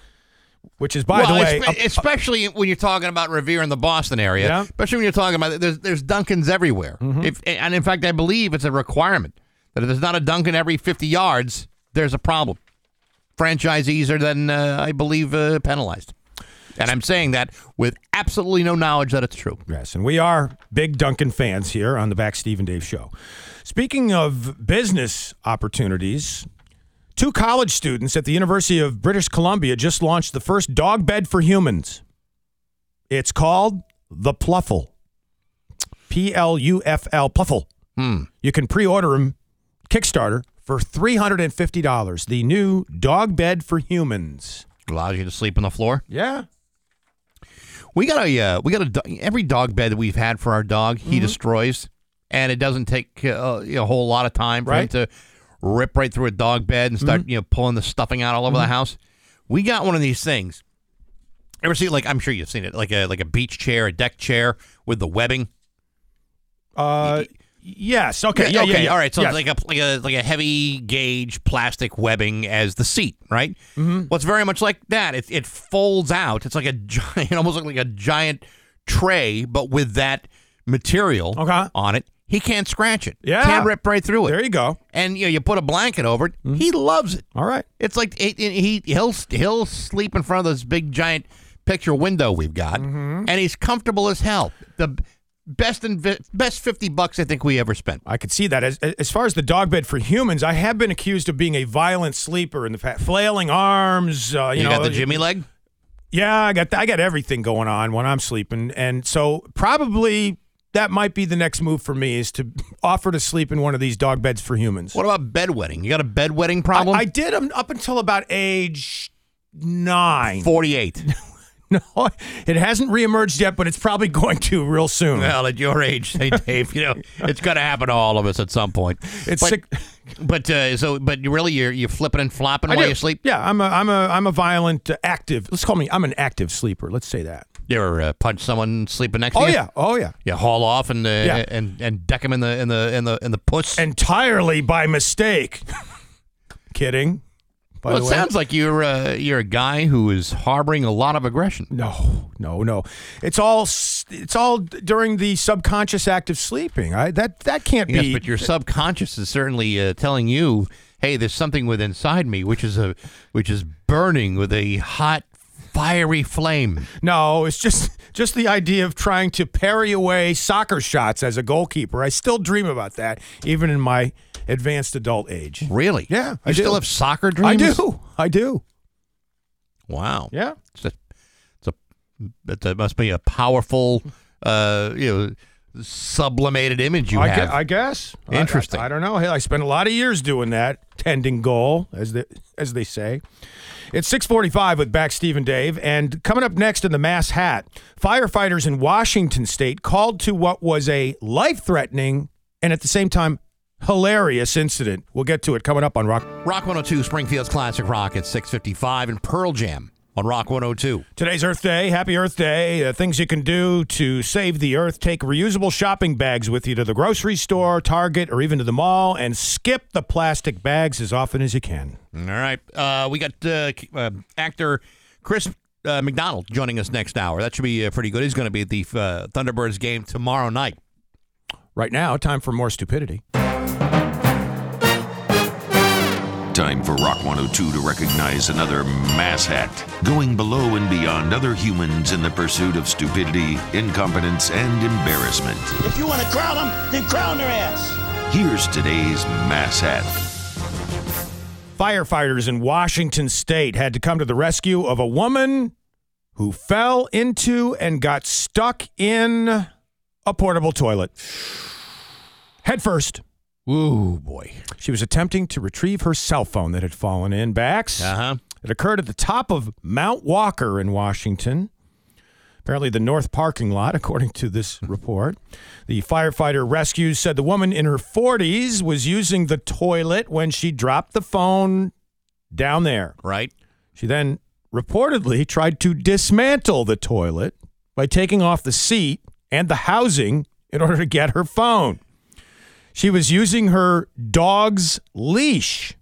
Which is, by well, the way, espe- a- especially when you're talking about Revere in the Boston area, Yeah. especially when you're talking about there's there's Dunkins everywhere. Mm-hmm. If and in fact, I believe it's a requirement that if there's not a Dunkin' every 50 yards, there's a problem. franchisees are then, uh, I believe, uh, penalized. And I'm saying that with absolutely no knowledge that it's true. Yes, and we are big Dunkin' fans here on the Bax Steve and Dave show. Speaking of business opportunities, two college students at the University of British Columbia just launched the first dog bed for humans. It's called the Plufl. P L U F L Plufl. Hmm. You can pre-order them Kickstarter for $350. The new dog bed for humans. Allows you to sleep on the floor. Yeah. We got a uh, we got a do- every dog bed that we've had for our dog he Mm-hmm. destroys, and it doesn't take uh, a whole lot of time for Right. Mm-hmm. him to rip right through a dog bed and start you know pulling the stuffing out all over the house. We got one of these things. Ever see like I'm sure you've seen it like a like a beach chair, a deck chair with the webbing. Uh, yes. Okay. Yeah. okay. yeah, yeah. All right. So Yes. like a like a like a heavy gauge plastic webbing as the seat, right? Mm-hmm. Well, it's very much like that. It it folds out. It's like a giant, <laughs> almost like a giant tray, but with that material Okay. on it. He can't scratch it. Yeah. Can't rip right through it. There you go. and you know, you put a blanket over it. He loves it. All right. It's like it, it- he he'll he'll sleep in front of this big giant picture window we've got, Mm-hmm. and he's comfortable as hell. The best invi- best fifty bucks I think we ever spent. I could see that. As as far as the dog bed for humans, I have been accused of being a violent sleeper in the past, flailing arms. Uh, you, You, know, got the Jimmy leg. Yeah, I got I got everything going on when I'm sleeping, and so probably that might be the next move for me is to <laughs> offer to sleep in one of these dog beds for humans. What about bedwetting? You got a bedwetting problem? I, I did them up until about age nine. 48. <laughs> <laughs> No, it hasn't reemerged yet, but it's probably going to real soon. well, at your age, hey <laughs> Dave, you know it's going to happen to all of us at some point. It's but, sick. but uh, so, but really, you're you're flipping and flopping I while do. you sleep. Yeah, I'm a I'm a I'm a violent uh, active. Let's call me. I'm an active sleeper. Let's say that. You ever uh, punch someone sleeping next Oh to you? Oh yeah. Oh yeah. You haul off and uh, Yeah. and and deck him in the in the in the in the puss. Entirely by mistake. <laughs> Kidding. By well, it way. sounds like you're uh, you're a guy who is harboring a lot of aggression. No, no, no. It's all it's all during the subconscious act of sleeping. I, that that can't Yes, be. but your subconscious is certainly uh, telling you, "Hey, there's something within inside me which is a which is burning with a hot, fiery flame." no, it's just just the idea of trying to parry away soccer shots as a goalkeeper. I still dream about that, even in my advanced adult age. Really? Yeah, You I still do. have soccer dreams? I do. I do. Wow. Yeah. It's a, it's a, it uh, must be a powerful, uh, you know, sublimated image you I, have. gue- I guess. Interesting. I, I don't know. Hey, I spent a lot of years doing that, tending goal, as they, as they say. It's 645 with Bax Steve and Dave. And coming up next in the Mass Hat, firefighters in Washington state called to what was a life-threatening and at the same time hilarious incident. We'll get to it coming up on Rock. Rock 102, Springfield's Classic Rock at 655 and Pearl Jam on Rock 102. Today's Earth Day. Happy Earth Day. Uh, things you can do to save the earth. Take reusable shopping bags with you to the grocery store, Target, or even to the mall and skip the plastic bags as often as you can. All right. Uh, we got uh, uh, actor Chris uh, McDonald joining us next hour. That should be uh, pretty good. He's going to be at the uh, Thunderbirds game tomorrow night. Right now, time for more stupidity. Time for Rock 102 to recognize another mass hat, going below and beyond other humans in the pursuit of stupidity, incompetence, and embarrassment. If you want to crown them, then crown their ass. Here's today's mass hat. Firefighters in Washington state had to come to the rescue of a woman who fell into and got stuck in a portable toilet. Head first. Ooh, boy. She was attempting to retrieve her cell phone that had fallen in. Bax. Uh huh. It occurred at the top of Mount Walker in Washington. Apparently, the north parking lot, <laughs> according to this report. The firefighter rescues said the woman in her 40s was using the toilet when she dropped the phone down there. Right? She then reportedly tried to dismantle the toilet by taking off the seat and the housing in order to get her phone. She was using her dog's leash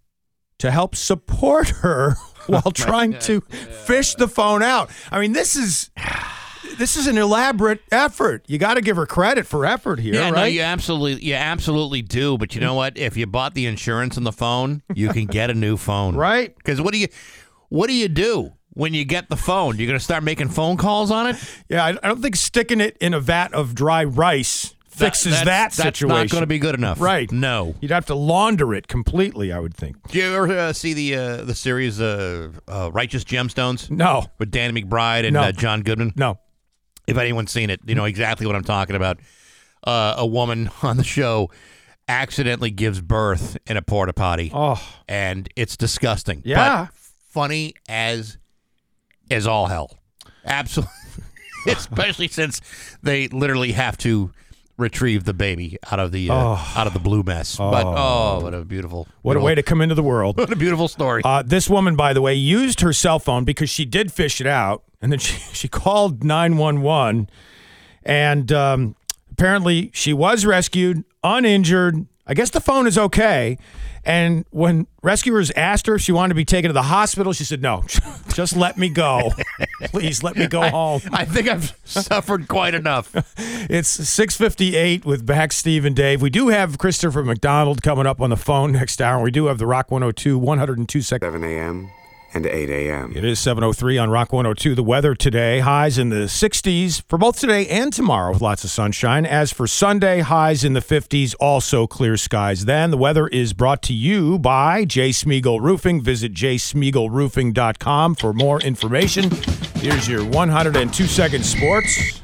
to help support her <laughs> while <laughs> trying to fish the phone out. I mean, this is this is an elaborate effort. You got to give her credit for effort here, Yeah, right? no, you absolutely, you absolutely do. But you know what? If you bought the insurance on the phone, you can get a new phone, <laughs> Right. Because what do you, what do you do when you get the phone? You're to start making phone calls on it. Yeah, I, I don't think sticking it in a vat of dry rice fixes that's, that That's situation. not going to be good enough, Right. No. You'd have to launder it completely, I would think. Do you ever uh, see the uh, the series uh, uh, Righteous Gemstones No, with Danny McBride and No. uh, John Goodman? no. If anyone's seen it, you know exactly what I'm talking about. Uh, a woman <laughs> on the show accidentally gives birth in a porta potty, Oh, and it's disgusting. Yeah. but funny as as all hell. Absolutely, <laughs> especially since they literally have to retrieve the baby out of the uh, Oh. out of the blue mess. But oh, what a beautiful, what a way to come into the world. <laughs> what a beautiful story. Uh, this woman, by the way, used her cell phone because she did fish it out, and then <laughs> she, she called 911, and um, apparently she was rescued, uninjured. I guess the phone is okay. And when rescuers asked her if she wanted to be taken to the hospital, she said, "No, <laughs> just let me go, <laughs> please, let me go home." I think I've suffered quite enough. <laughs> It's 658 with Bax Steve and Dave. We do have Christopher McDonald coming up on the phone next hour. We do have the Rock 102 102 second 7 a.m. and 8 a.m. It is 703 on Rock 102. The weather today, highs in the 60s for both today and tomorrow with lots of sunshine. As for Sunday, highs in the 50s, also clear skies. Then the weather is brought to you by J. Smeagol Roofing. Visit jsmeagolroofing.com for more information. Here's your 102 second sports.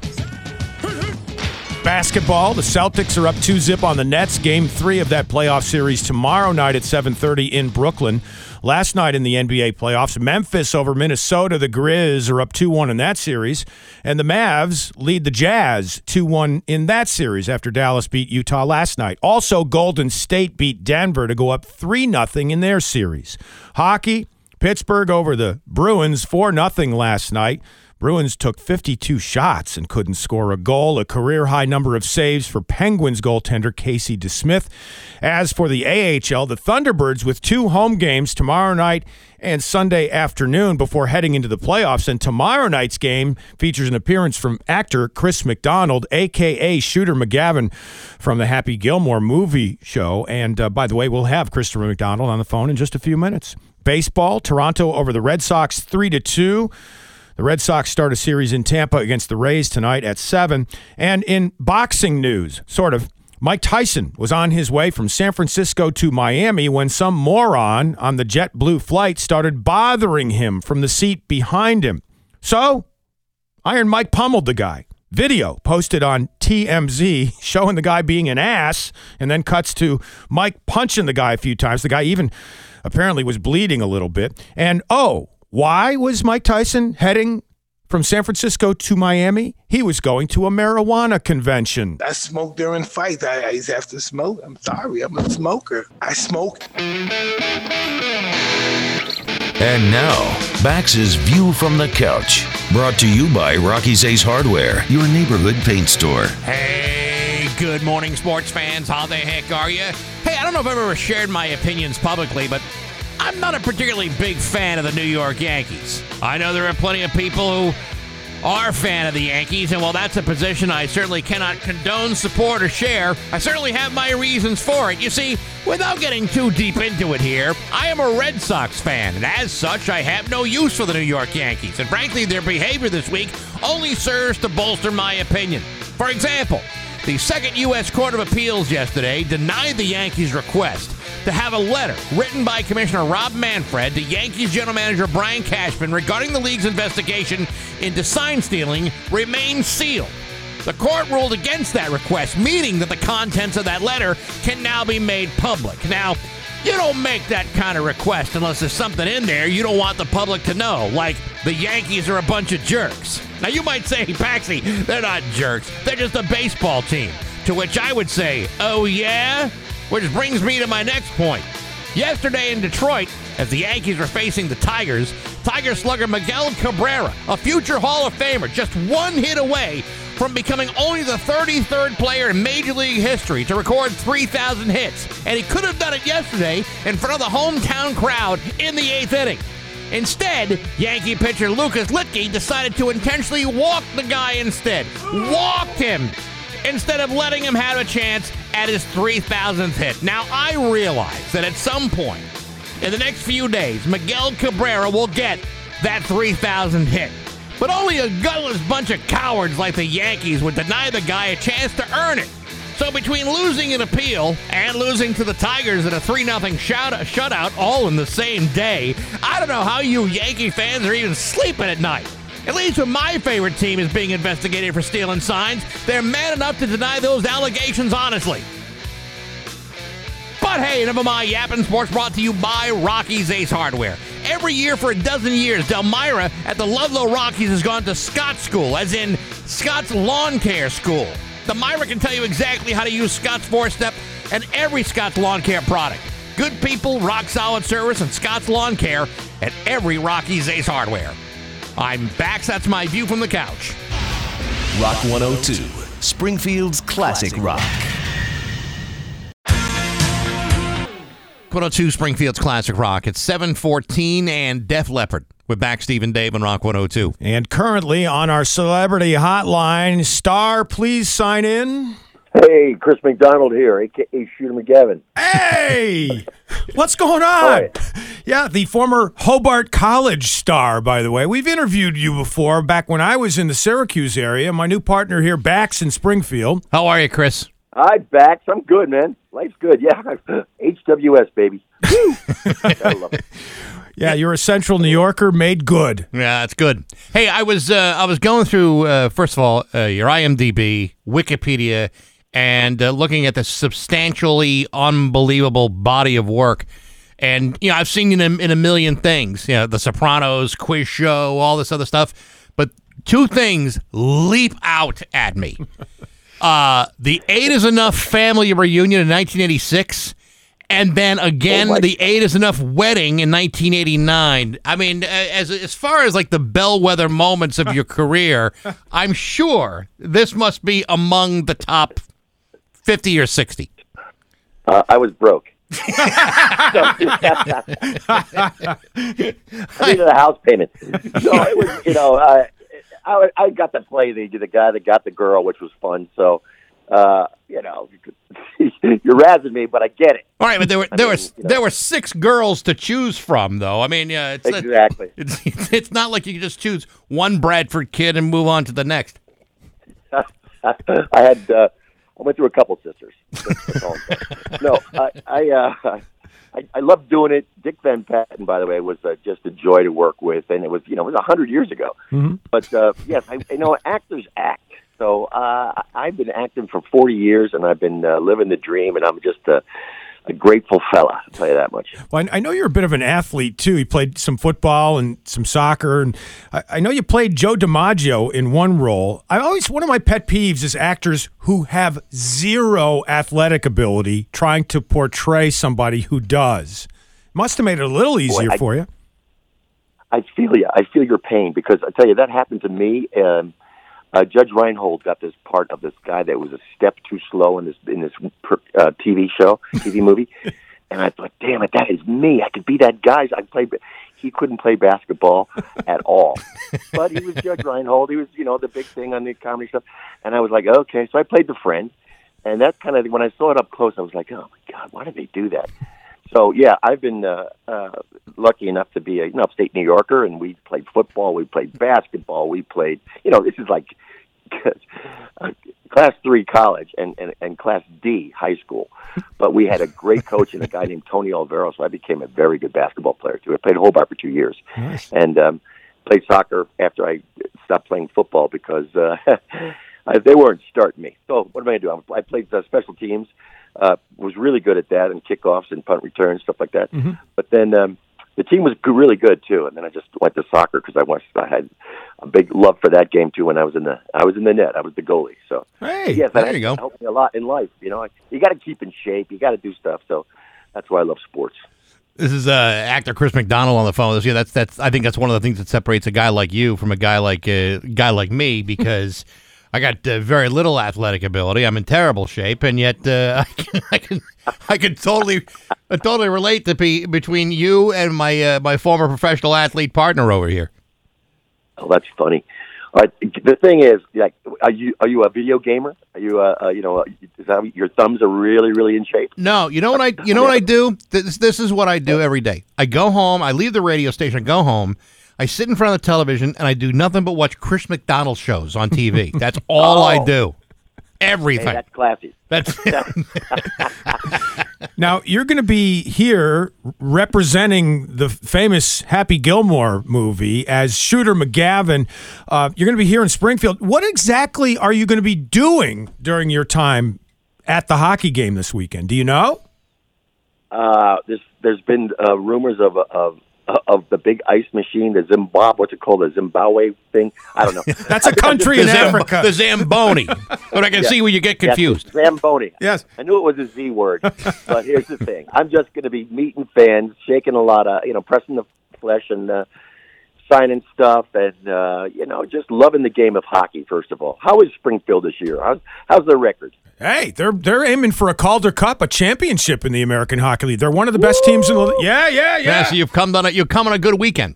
Basketball, the Celtics are up 2-zip on the Nets. Game 3 of that playoff series tomorrow night at 7:30 in Brooklyn. Last night in the NBA playoffs, Memphis over Minnesota. The Grizz are up 2-1 in that series, and the Mavs lead the Jazz 2-1 in that series after Dallas beat Utah last night. Also, Golden State beat Denver to go up 3-0 in their series. Hockey, Pittsburgh over the Bruins 4-0 last night. Bruins took 52 shots and couldn't score a goal, a career high number of saves for Penguins goaltender Casey DeSmith. As for the AHL, the Thunderbirds with two home games tomorrow night and Sunday afternoon before heading into the playoffs. And tomorrow night's game features an appearance from actor Chris McDonald, aka Shooter McGavin from the Happy Gilmore movie show. And uh, by the way, we'll have Christopher McDonald on the phone in just a few minutes. Baseball, Toronto over the Red Sox 3 to 2. The Red Sox start a series in Tampa against the Rays tonight at 7. And in boxing news, sort of, Mike Tyson was on his way from San Francisco to Miami when some moron on the JetBlue flight started bothering him from the seat behind him. So, Iron Mike pummeled the guy. Video posted on TMZ <laughs> showing the guy being an ass and then cuts to Mike punching the guy a few times. The guy even apparently was bleeding a little bit. And oh, why was Mike Tyson heading from San Francisco to Miami? He was going to a marijuana convention. I smoke during fights. I, I used to have to smoke. I'm sorry, I'm a smoker. I smoke. And now, Bax's View from the Couch. Brought to you by Rocky's Ace Hardware, your neighborhood paint store. Hey, good morning, sports fans. How the heck are you? Hey, I don't know if I've ever shared my opinions publicly, but I'm not a particularly big fan of the New York Yankees. I know there are plenty of people who are a fan of the Yankees, and while that's a position I certainly cannot condone, support, or share, I certainly have my reasons for it. You see, without getting too deep into it here, I am a Red Sox fan, and as such, I have no use for the New York Yankees. And frankly, their behavior this week only serves to bolster my opinion. For example, the Second U.S. Court of Appeals yesterday denied the Yankees' request to have a letter written by Commissioner Rob Manfred to Yankees General Manager Brian Cashman regarding the league's investigation into sign stealing remain sealed. The court ruled against that request, meaning that the contents of that letter can now be made public. Now, you don't make that kind of request unless there's something in there you don't want the public to know, like the Yankees are a bunch of jerks. Now, you might say, Paxi, they're not jerks, they're just a baseball team. To which I would say, oh, yeah? Which brings me to my next point. Yesterday in Detroit, as the Yankees were facing the Tigers, Tiger slugger Miguel Cabrera, a future Hall of Famer, just one hit away from becoming only the 33rd player in Major League history to record 3,000 hits. And he could have done it yesterday in front of the hometown crowd in the eighth inning. Instead, Yankee pitcher Lucas Luetge decided to intentionally walk the guy instead. Walked him instead of letting him have a chance at his 3,000th hit. Now, I realize that at some point in the next few days, Miguel Cabrera will get that 3,000 hit. But only a gutless bunch of cowards like the Yankees would deny the guy a chance to earn it. So between losing an appeal and losing to the Tigers in a 3 0 shutout all in the same day, I don't know how you Yankee fans are even sleeping at night. At least when my favorite team is being investigated for stealing signs, they're man enough to deny those allegations honestly. But hey, never mind. yapping sports brought to you by Rocky's Ace Hardware. Every year for a dozen years, Delmira at the Ludlow Rockies has gone to Scott School, as in Scott's Lawn Care School. Delmira can tell you exactly how to use Scott's Four Step and every Scott's Lawn Care product. Good people, rock solid service, and Scott's Lawn Care at every Rocky's Ace Hardware. I'm Bax. That's my view from the couch. Rock 102, Springfield's classic rock. 102 Springfield's Classic Rock. It's 714 and Def Leppard with Bax Stephen Dave and Rock 102. And currently on our celebrity hotline, Star, please sign in. Hey, Chris McDonald here, aka Shooter McGavin. Hey, <laughs> what's going on? Yeah, the former Hobart College star, by the way. We've interviewed you before back when I was in the Syracuse area. My new partner here, Bax in Springfield. How are you, Chris? Hi, Bax. I'm good, man. Life's good. Yeah, <laughs> HWS, baby. <laughs> I love it. Yeah, you're a Central New Yorker made good. Yeah, that's good. Hey, I was uh, I was going through uh, first of all uh, your IMDb, Wikipedia, and uh, looking at the substantially unbelievable body of work. And you know, I've seen you in a, in a million things. You know, The Sopranos, quiz show, all this other stuff. But two things leap out at me. <laughs> Uh, the Eight is Enough family reunion in 1986, and then again Oh, the Eight is Enough wedding in 1989. I mean, as as far as like the bellwether moments of your career, <laughs> I'm sure this must be among the top 50 or 60. Uh, I was broke. <laughs> I needed a house payment. So it was, you know, I, I, I got to play the the guy that got the girl, which was fun. So, uh, you know, <laughs> you're razzing me, but I get it. All right, but there were I there mean, were you know. there were six girls to choose from, though. I mean, yeah, it's Exactly. <laughs> It's it's not like you can just choose one Bradford kid and move on to the next. <laughs> I had uh, I went through a couple sisters. That's- that's all I'm saying. no, I I, uh, I I love doing it. Dick Van Patten, by the way, was uh, just a joy to work with, and it was you know it was a hundred years ago. But uh, yes, I, you know actors act. So uh, I've been acting for forty years, and I've been uh, living the dream, and I'm just a, a grateful fella. I'll tell you that much. Well, I know you're a bit of an athlete too. You played some football and some soccer, and I, I know you played Joe DiMaggio in one role. I always one of my pet peeves is actors who have zero athletic ability trying to portray somebody who does. Must have made it a little easier I- for you. I feel you. I feel your pain because I tell you that happened to me. Um, uh, Judge Reinhold got this part of this guy that was a step too slow in this in this per, uh, TV show, TV movie, <laughs> and I thought, damn it, that is me. I could be that guy. I played. He couldn't play basketball at all, but he was Judge Reinhold. He was, you know, the big thing on the comedy stuff, and I was like, okay. So I played the friend, and that kind of when I saw it up close. I was like, oh my god, why did they do that? So yeah, I've been uh, uh, lucky enough to be a you know, upstate New Yorker, and we played football, we played basketball, we played. You know, this is like <laughs> class three college and, and and class D high school. But we had a great coach and a guy named Tony Alvaro, so I became a very good basketball player too. I played Hobart for two years, and um, played soccer after I stopped playing football because uh, <laughs> I, they weren't starting me. So what am I going to do? I played uh, special teams uh, was really good at that and kickoffs and punt returns stuff like that. But then um, the team was really good too. And then I just went to soccer because I was I had a big love for that game too. When I was in the I was in the net, I was the goalie. So Hey, yes, there you go. helped me a lot in life. You know, you got to keep in shape. You got to do stuff. So that's why I love sports. This is uh, actor Chris McDonald on the phone with us. Yeah, that's that's. I think that's one of the things that separates a guy like you from a guy like a guy like me because <laughs> I got uh, very little athletic ability. I'm in terrible shape, and yet uh, <laughs> I, can, I can I can totally I totally relate to be between you and my uh, my former professional athlete partner over here. Oh, that's funny. Right, the thing is, like, are you are you a video gamer? Are you uh, uh you know, is that, your thumbs are really really in shape? No, you know what I you know what I do? This this is what I do every day. I go home, I leave the radio station, I go home, I sit in front of the television, and I do nothing but watch Chris McDonald shows on TV. <laughs> That's all I Oh. do. Everything. Hey, that's classy. That's <laughs> <laughs> Now you're going to be here representing the famous Happy Gilmore movie as Shooter McGavin. Uh, you're going to be here in Springfield. What exactly are you going to be doing during your time at the hockey game this weekend? Do you know? Uh, there's there's been uh, rumors of of of the big ice machine, the Zimbabwe, what's it called, the Zimbabwe thing? I don't know. <laughs> That's a country in the, Zam- Africa. the Zamboni. But I can Yeah. see where you get Yes, confused. Zamboni. Yes. I knew it was a Z word, but here's the thing: I'm just going to be meeting fans, shaking a lot of, you know, pressing the flesh and uh, signing stuff, and uh, you know, just loving the game of hockey. First of all, how is Springfield this year? How's how's their record? Hey, they're they're aiming for a Calder Cup, a championship in the American Hockey League. They're one of the best teams in the Yeah, yeah, Yeah, yeah. so you've come on a, you've come on a good weekend.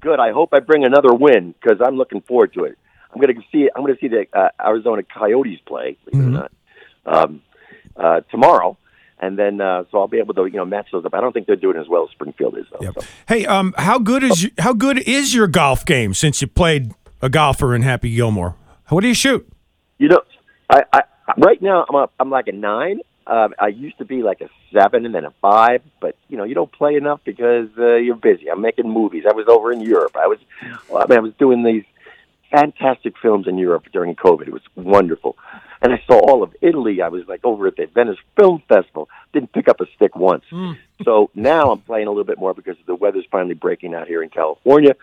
Good. I hope I bring another win because I'm looking forward to it. I'm going to see. I'm going to see the uh, Arizona Coyotes play. Believe it or not, um, uh, tomorrow, and then uh, so I'll be able to you know match those up. I don't think they're doing as well as Springfield is though. So. Hey, um, how good is you, how good is your golf game since you played a golfer in Happy Gilmore? What do you shoot? You know, I, I right now I'm a, I'm like a nine. Um, I used to be like a seven and then a five, but you know you don't play enough because uh, you're busy. I'm making movies. I was over in Europe. I was I, mean, I was doing these fantastic films in Europe during COVID. It was wonderful, and I saw all of Italy. I was like over at the Venice Film Festival. Didn't pick up a stick once. So now I'm playing a little bit more because the weather's finally breaking out here in California,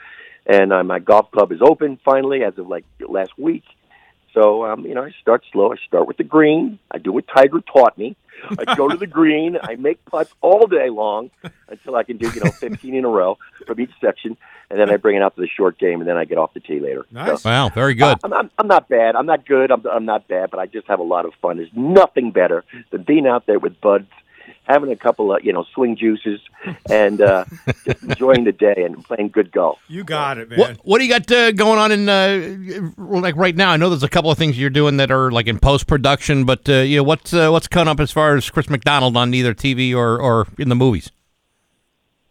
and uh, my golf club is open finally as of like last week. So, um, you know, I start slow. I start with the green. I do what Tiger taught me. I go to the <laughs> green. I make putts all day long until I can do, you know, <laughs> 15 in a row from each section. And then I bring it out to the short game, and then I get off the tee later. So, Wow, very good. I'm, I'm, I'm not bad. I'm not good. I'm, I'm not bad, but I just have a lot of fun. There's nothing better than being out there with buds, having a couple of, you know, swing juices, and uh, just <laughs> enjoying the day and playing good golf. You got it, man. What what do you got uh, going on in uh, like right now? I know there's a couple of things you're doing that are like in post production, but uh, you know what's uh, what's coming up as far as Chris McDonald on either TV or or in the movies?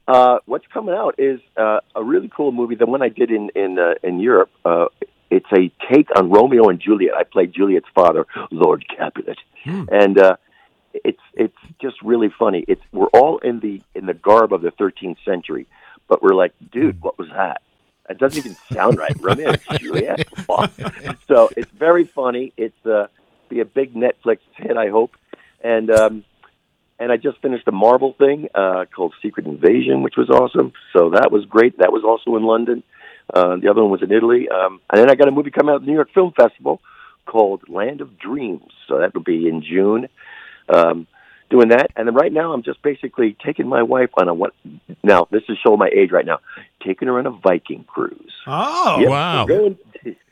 Uh, what's coming out is uh, a really cool movie. The one I did in in uh, in Europe. Uh, it's a take on Romeo and Juliet. I played Juliet's father, Lord Capulet, and uh, it's it's just really funny. It's we're all in the in the garb of the 13th century, but we're like, dude, what was that? It doesn't even sound right. Romeo and Juliet. so it's very funny. It's uh, be a big Netflix hit, I hope, and. um and I just finished a Marvel thing uh, called Secret Invasion, which was awesome. So that was great. That was also in London. Uh, the other one was in Italy. Um, and then I got a movie coming out at the New York Film Festival called Land of Dreams. So that will be in June. Um, doing that, and then right now I'm just basically taking my wife on a what? Now this is showing my age right now. Taking her on a Viking cruise. Oh, Yep, wow. We're going,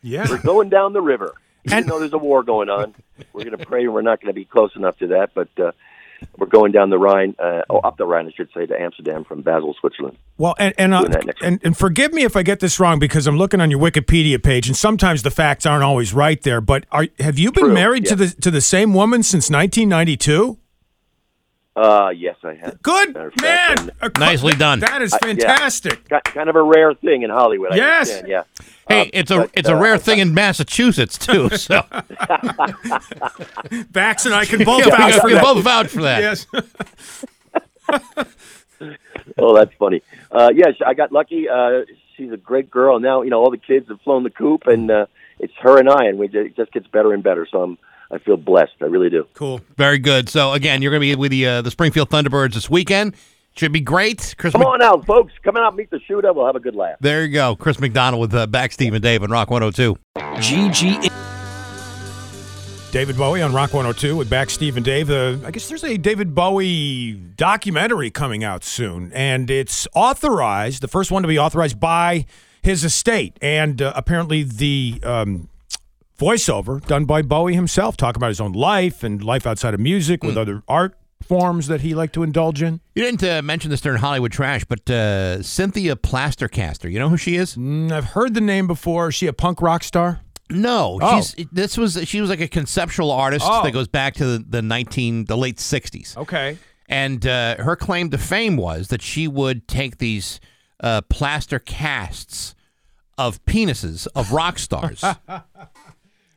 Yeah. we're going down the river. <laughs> Even though there's a war going on, we're going to pray we're not going to be close enough to that. But uh, we're going down the Rhine, uh, oh, up the Rhine, I should say, to Amsterdam from Basel, Switzerland. Well, and and, uh, Doing that next and and forgive me if I get this wrong because I'm looking on your Wikipedia page, and sometimes the facts aren't always right there. But are have you been True, married to the to the same woman since 1992? Uh, yes, I have. Good Matter fact, man, and- Nicely done. That is Uh, yeah. fantastic. Kind of a rare thing in Hollywood. Yes. understand, yeah. Hey, Um, it's a but, it's a uh, rare thing in Massachusetts too. <laughs> So Bax and I can both Yeah, vouch for that. both vouch for that. Yes. <laughs> Oh, that's funny. Uh, yeah, sh- I got lucky. Uh, she's a great girl. Now, you know, all the kids have flown the coop, and uh, it's her and I, and we ju- it just gets better and better. So I'm, I feel blessed. I really do. Cool. Very good. So again, you're going to be with the uh, the Springfield Thunderbirds this weekend. Should be great. Chris, Come Mc- on out, folks. Come out, meet the shooter. We'll have a good laugh. there you go. Chris McDonald with uh, Bax Steve and Dave and Rock 102. GG. David Bowie on Rock 102 with Bax Steve and Dave. Uh, I guess there's a David Bowie documentary coming out soon, and it's authorized, the first one to be authorized by his estate, and uh, apparently the um, voiceover done by Bowie himself, talking about his own life and life outside of music with other art forms that he liked to indulge in? You didn't uh, mention this during Hollywood Trash, but uh, Cynthia Plaster Caster. You know who she is? Mm, I've heard the name before. Is she a punk rock star? No, Oh. she's this was she was like a conceptual artist Oh. that goes back to the, the nineteen the late sixties. Okay. And uh, her claim to fame was that she would take these uh, plaster casts of penises of rock stars. <laughs>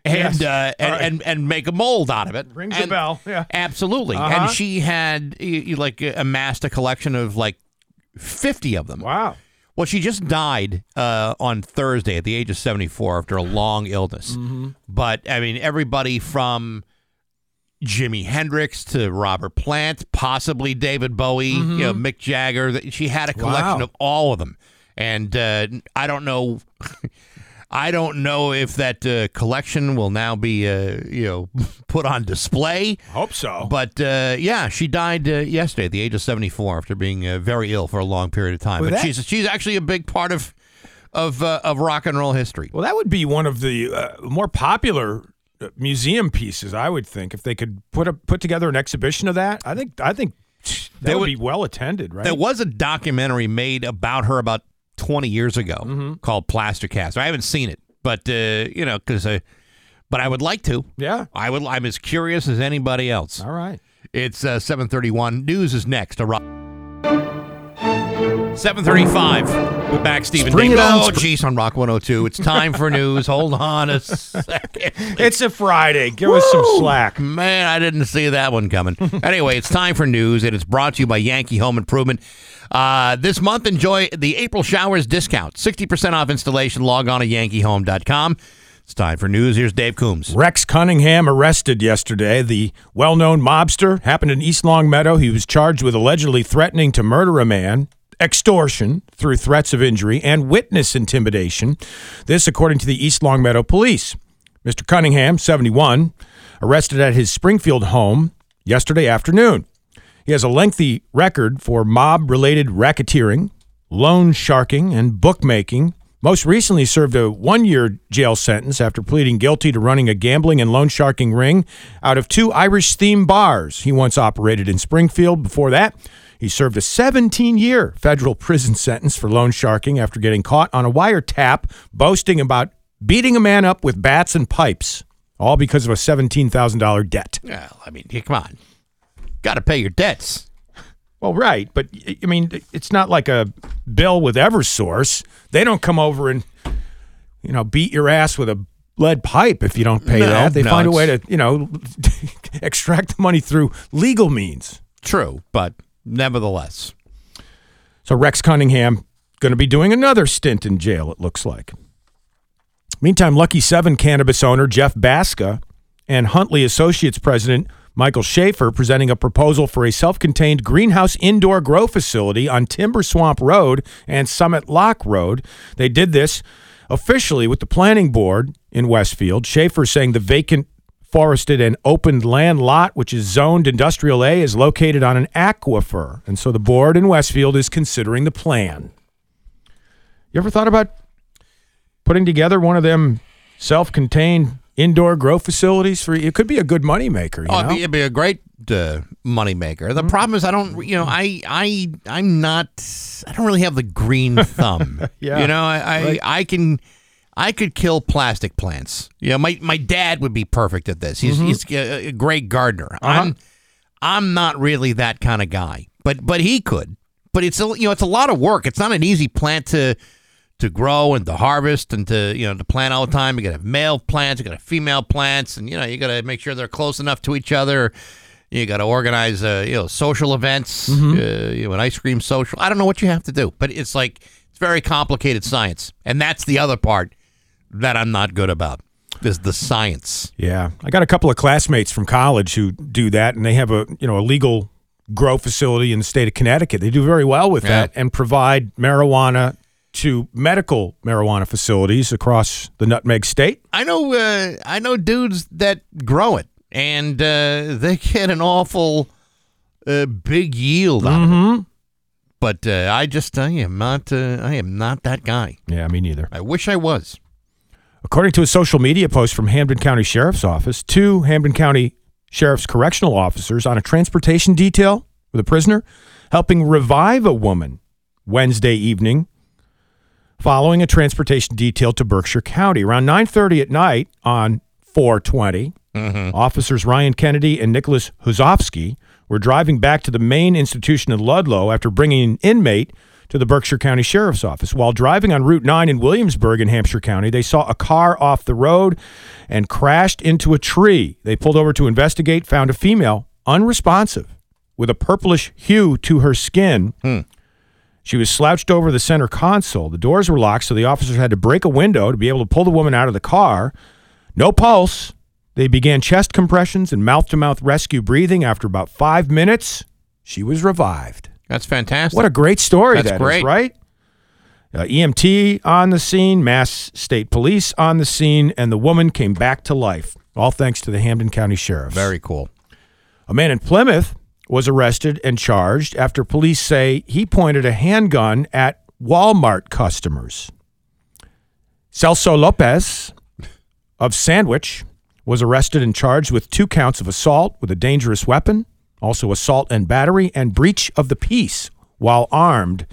And, Yes. uh, and, right. and and make a mold out of it. Rings a bell, yeah. absolutely. Uh-huh. And she had you, you, like amassed a collection of like fifty of them. Wow. Well, she just died uh, on Thursday at the age of 74 after a long illness. Mm-hmm. But, I mean, everybody from Jimi Hendrix to Robert Plant, possibly David Bowie, you know, Mick Jagger. She had a collection Mm-hmm. Wow. of all of them. And uh, I don't know. <laughs> I don't know if that uh, collection will now be, uh, you know, <laughs> put on display. Hope so. But uh, yeah, she died uh, yesterday at the age of 74 after being uh, very ill for a long period of time. Well, but that- she's she's actually a big part of of uh, of rock and roll history. Well, that would be one of the uh, more popular museum pieces, I would think, if they could put a, put together an exhibition of that. I think I think that They would, would- be well attended, right? There was a documentary made about her about 20 years ago Mm-hmm. called Plaster Cast. I haven't seen it, but uh, you know, because I, but I would like to. yeah. I would. I'm as curious as anybody else. All right. It's uh, 7:31. News is next. A rock. 7:35. We're back, Stephen. Dave. it on, Oh, jeez, on Rock 102. It's time for news. Hold on a second. It's a Friday. Give us some slack. Man, I didn't see that one coming. <laughs> anyway, it's time for news, and it's brought to you by Yankee Home Improvement. Uh, this month, enjoy the April showers discount. 60% off installation. Log on to yankeehome.com. It's time for news. Here's Dave Coombs. Rex Cunningham arrested yesterday. The well known mobster happened in East Longmeadow. He was charged with allegedly threatening to murder a man, extortion through threats of injury, and witness intimidation. This, according to the East Longmeadow police. Mr. Cunningham, 71, arrested at his Springfield home yesterday afternoon. He has a lengthy record for mob related racketeering, loan sharking, and bookmaking. Most recently served a one year jail sentence after pleading guilty to running a gambling and loan sharking ring out of two Irish themed bars he once operated in Springfield. Before that, he served a 17 year federal prison sentence for loan sharking after getting caught on a wiretap boasting about beating a man up with bats and pipes, all because of a $17,000 debt. Well, I mean, come on. Got to pay your debts. Well, right, but I mean, it's not like a bill with EverSource. They don't come over and you know beat your ass with a lead pipe if you don't pay No, that. They no, find a way to you know <laughs> extract the money through legal means. True, but nevertheless. So Rex Cunningham going to be doing another stint in jail. It looks like. Meantime, Lucky Seven cannabis owner Jeff Baska and Huntley Associates president Michael Schaefer presenting a proposal for a self-contained greenhouse indoor grow facility on Timber Swamp Road and Summit Lock Road. They did this officially with the planning board in Westfield. Schaefer saying the vacant forested and opened land lot, which is zoned industrial A, is located on an aquifer. And so the board in Westfield is considering the plan. You ever thought about putting together one of them self contained indoor grow facilities for it could be a good moneymaker, you Oh, it'd be, it'd be a great uh, moneymaker. The problem is, I don't, you know, I, I, I'm not, I don't really have the green thumb. <laughs> Yeah, You know, I, I. I can, I could kill plastic plants. You know, my, my dad would be perfect at this. He's, mm-hmm. he's uh, uh, a, a great gardener. Uh-huh. I'm, I'm not really that kind of guy, but, but he could. But it's, a, you know, it's a lot of work. It's not an easy plant to, to grow and to harvest and to you know to plant all the time. You got to have male plants, you got to have female plants, and you know you got to make sure they're close enough to each other. You got to organize uh, you know social events, mm-hmm. uh, you know an ice cream social. I don't know what you have to do, but it's like it's very complicated science, and that's the other part that I'm not good about. Is the science. Yeah, I got a couple of classmates from college who do that, and they have a you know a legal grow facility in the state of Connecticut. They do very well with Yeah. that and provide marijuana to medical marijuana facilities across the Nutmeg State. I know uh, I know dudes that grow it, and uh, they get an awful uh, big yield out of it. But uh, I just I am not uh, I am not that guy. Yeah, me neither. I wish I was. According to a social media post from Hampden County Sheriff's Office, two Hampden County sheriff's correctional officers on a transportation detail with a prisoner, helping revive a woman Wednesday evening following a transportation detail to Berkshire County. Around 9:30 at night on 420, mm-hmm. officers Ryan Kennedy and Nicholas Huzofsky were driving back to the main institution in Ludlow after bringing an inmate to the Berkshire County Sheriff's Office. While driving on Route 9 in Williamsburg in Hampshire County, they saw a car off the road and crashed into a tree. They pulled over to investigate, found a female unresponsive with a purplish hue to her skin. Hmm. She was slouched over the center console. The doors were locked, so the officers had to break a window to be able to pull the woman out of the car. No pulse. They began chest compressions and mouth to mouth rescue breathing. After about five minutes, she was revived. That's fantastic. What a great story That's that is, great. right? Uh, EMT on the scene, Mass State Police on the scene, and the woman came back to life. All thanks to the Hampden County Sheriff. Very cool. A man in Plymouth was arrested and charged after police say he pointed a handgun at Walmart customers. Celso Lopez of Sandwich was arrested and charged with two counts of assault with a dangerous weapon, also assault and battery, and breach of the peace while armed.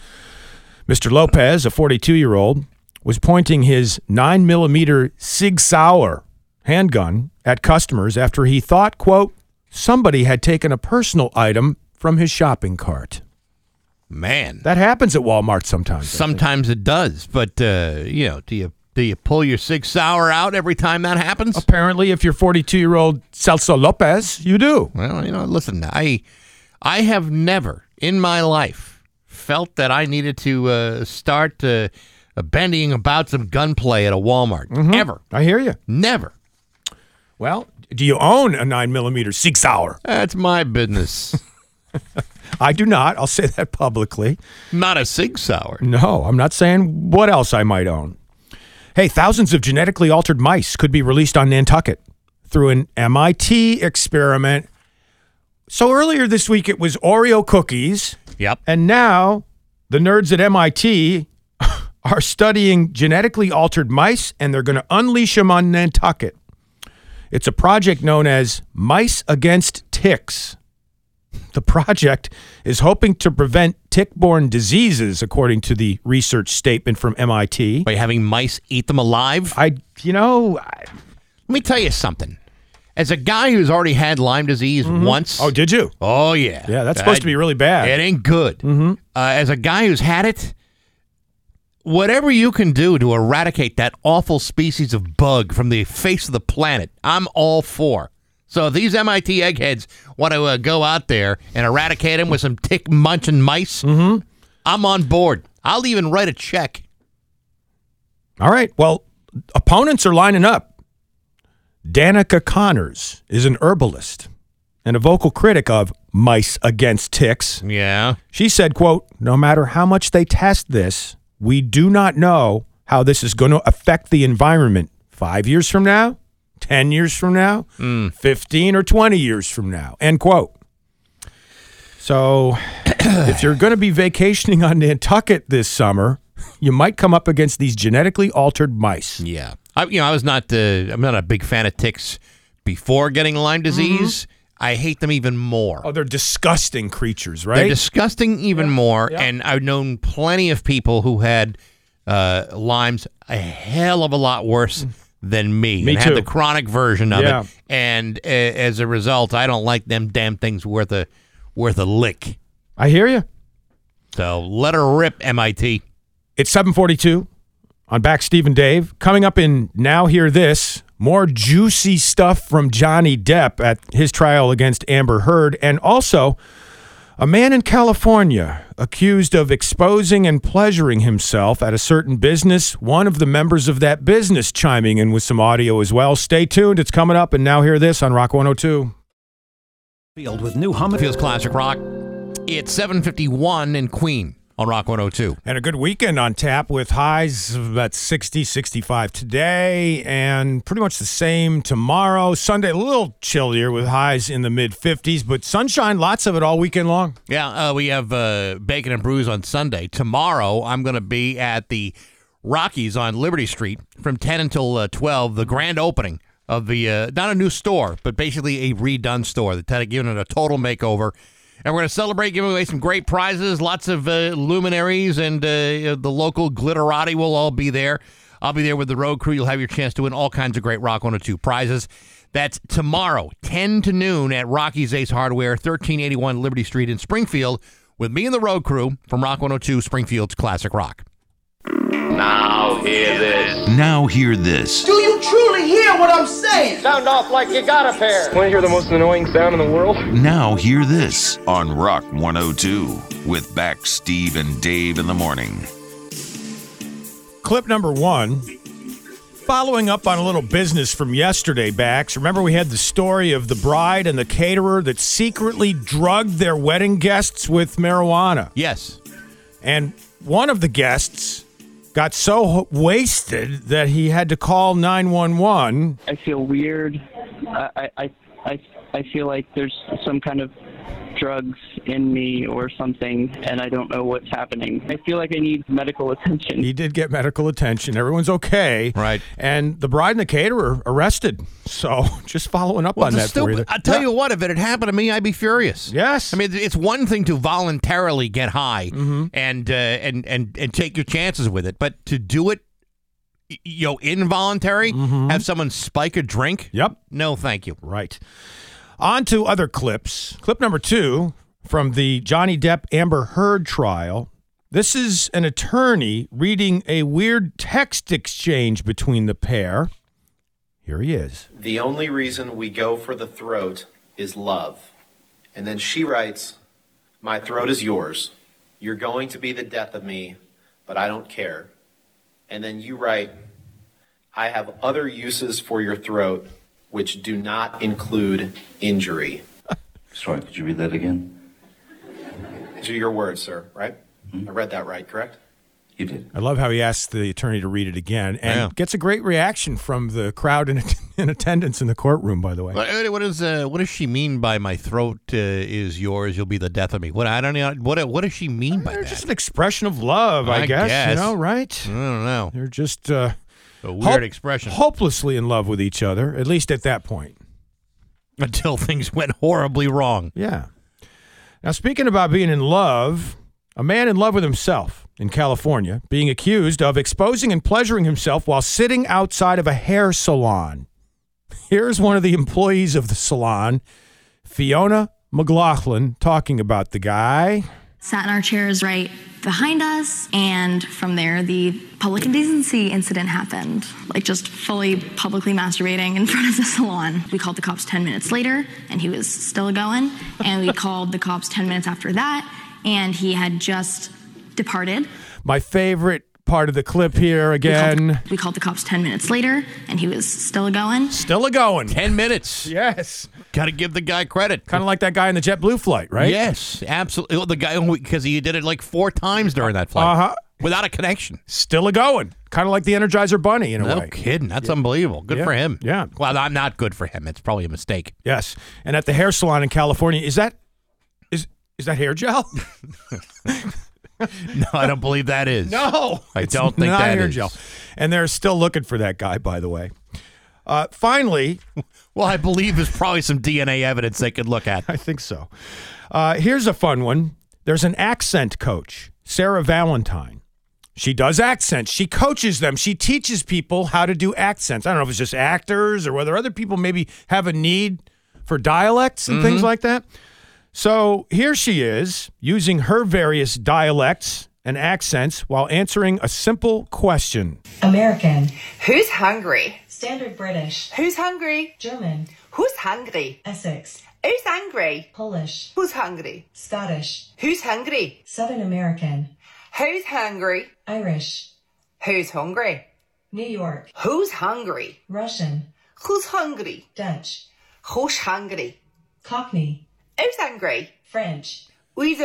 Mr. Lopez, a 42 year old, was pointing his 9 millimeter Sig Sauer handgun at customers after he thought, quote, somebody had taken a personal item from his shopping cart. Man, That happens at Walmart sometimes. sometimes it does, but uh, you know, do you do you pull your Sig Sauer out every time that happens? Apparently, if you're 42 year old Celso Lopez, you do. Well, you know, listen, I I have never in my life felt that I needed to uh, start uh, bandying about some gunplay at a Walmart. Ever. I hear you. Never. Well, do you own a 9 millimeter Sig Sauer? That's my business. <laughs> I do not. I'll say that publicly. Not a Sig Sauer. No, I'm not saying what else I might own. Hey, thousands of genetically altered mice could be released on Nantucket through an MIT experiment. So earlier this week it was Oreo cookies, Yep. and now the nerds at MIT <laughs> are studying genetically altered mice and they're going to unleash them on Nantucket. It's a project known as Mice Against Ticks. The project is hoping to prevent tick-borne diseases, according to the research statement from MIT. By having mice eat them alive. I, you know, I, Let me tell you something. As a guy who's already had Lyme disease once. oh, did you? Oh yeah. Yeah, that's supposed to be really bad. It ain't good. Mm-hmm. Uh, as a guy who's had it, whatever you can do to eradicate that awful species of bug from the face of the planet, I'm all for. So if these MIT eggheads want to uh, go out there and eradicate them with some tick munching mice, Mm-hmm. I'm on board. I'll even write a check. All right. Well, opponents are lining up. Danica Connors is an herbalist and a vocal critic of Mice Against Ticks. Yeah. She said, quote, no matter how much they test this, we do not know how this is going to affect the environment five years from now, 10 years from now, 15 or 20 years from now, end quote. So <clears throat> if you're going to be vacationing on Nantucket this summer, you might come up against these genetically altered mice. Yeah. I, you know, I was not. Uh, I'm not a big fan of ticks before getting Lyme disease. I hate them even more. Oh, they're disgusting creatures, right? They're disgusting even more. And I've known plenty of people who had uh, Lyme's a hell of a lot worse than me. Me and had the chronic version of Yeah. it. And uh, as a result, I don't like them damn things worth a worth a lick. I hear you. So let her rip, MIT. It's 742 on Bax Steve and Dave. Coming up in Now Hear This, more juicy stuff from Johnny Depp at his trial against Amber Heard, and also a man in California accused of exposing and pleasuring himself at a certain business. One of the members of that business chiming in with some audio as well. Stay tuned. It's coming up, and Now Hear This on Rock 102. Field with new Hummer. Feels classic rock. It's 751 in Queen on Rock 102. And a good weekend on tap with highs of about 60, 65 today, and pretty much the same tomorrow. Sunday, a little chillier with highs in the mid 50s, but sunshine, lots of it all weekend long. Yeah, uh, we have uh, Bacon and Brews on Sunday. Tomorrow, I'm going to be at the Rockies on Liberty Street from 10 until uh, 12, the grand opening of the uh, not a new store, but basically a redone store. They're of giving it a total makeover. And we're going to celebrate, giving away some great prizes, lots of uh, luminaries, and uh, the local glitterati will all be there. I'll be there with the road crew. You'll have your chance to win all kinds of great Rock 102 prizes. That's tomorrow, 10 to noon at Rocky's Ace Hardware, 1381 Liberty Street in Springfield, with me and the road crew from Rock 102, Springfield's Classic Rock. Now hear this. Now hear this. Do you truly hear what I'm saying? Sound off like you got a pair. Want to hear the most annoying sound in the world? Now hear this on Rock 102 with Bax Steve and Dave in the morning. Clip number one. Following up on a little business from yesterday, Bax. Remember, we had the story of the bride and the caterer that secretly drugged their wedding guests with marijuana. Yes. And one of the guests got so wasted that he had to call 911. I feel weird. I, I, I, I feel like there's some kind of drugs in me or something, and I don't know what's happening. I feel like I need medical attention. He did get medical attention. Everyone's okay. Right. And the bride and the caterer arrested. So <laughs> just following up Well, on it's that for you. stupid. I tell you what, if it had happened to me, I'd be furious. Yes. I mean, it's one thing to voluntarily get high Mm-hmm. and uh, and and and take your chances with it, but to do it, you know, involuntary, have someone spike a drink. Mm-hmm. Yep. No, thank you. Right. On to other clips. Clip number two from the Johnny Depp Amber Heard trial. This is an attorney reading a weird text exchange between the pair. Here he is. The only reason we go for the throat is love. And then she writes, My throat is yours. You're going to be the death of me, but I don't care. And then you write, I have other uses for your throat which do not include injury. <laughs> Sorry, could you read that again? These are your words, sir, right? I read that right, correct? You did. I love how he asks the attorney to read it again and Yeah. gets a great reaction from the crowd in, in attendance in the courtroom, by the way. What, what is uh, what does she mean by my throat uh, is yours? You'll be the death of me. What I don't know. What what does she mean by that? Just an expression of love, I, I guess, guess. You know, right? I don't know. They're just uh, A weird hope- expression. hopelessly in love with each other, at least at that point. Until things went horribly wrong. Yeah. Now, speaking about being in love, a man in love with himself in California being accused of exposing and pleasuring himself while sitting outside of a hair salon. Here's one of the employees of the salon, Fiona McLaughlin, talking about the guy. Sat in our chairs right behind us, and from there, the public indecency incident happened. Like just fully publicly masturbating in <laughs> front of the salon. We called the cops 10 minutes later, and he was still going. And we called the cops 10 minutes after that, and he had just departed. My favorite part of the clip here We again. called, we called the cops 10 minutes later, and he was still going. Still a going. 10 minutes. Yes. Got to give the guy credit. Kind of like that guy in the JetBlue flight, right? Yes, absolutely. Well, The guy because he did it like four times during that flight Uh-huh. without a connection. Still a going. Kind of like the Energizer Bunny in a No way. No kidding. That's unbelievable. Good Yeah. for him. Yeah. Well, I'm not good for him. It's probably a mistake. Yes. And at the hair salon in California, is that is is that hair gel? <laughs> No, I don't believe that is. No, I don't think not that hair is. gel. And they're still looking for that guy, by the way. Uh, finally, Well, I believe there's probably some DNA evidence they could look at. <laughs> I think so. Uh, here's a fun one. There's an accent coach, Sarah Valentine. She does accents. She coaches them. She teaches people how to do accents. I don't know if it's just actors or whether other people maybe have a need for dialects and things Mhm. like that. So here she is using her various dialects and accents while answering a simple question. American. Who's hungry? Standard British. Who's hungry? German. Who's hungry? Essex. Who's angry? Polish. Who's hungry? Scottish. Who's hungry? Southern American. Who's hungry? Irish. Who's hungry? New York. Who's hungry? Russian. Who's hungry? Dutch. Who's hungry? Cockney. Who's hungry? French. Who's?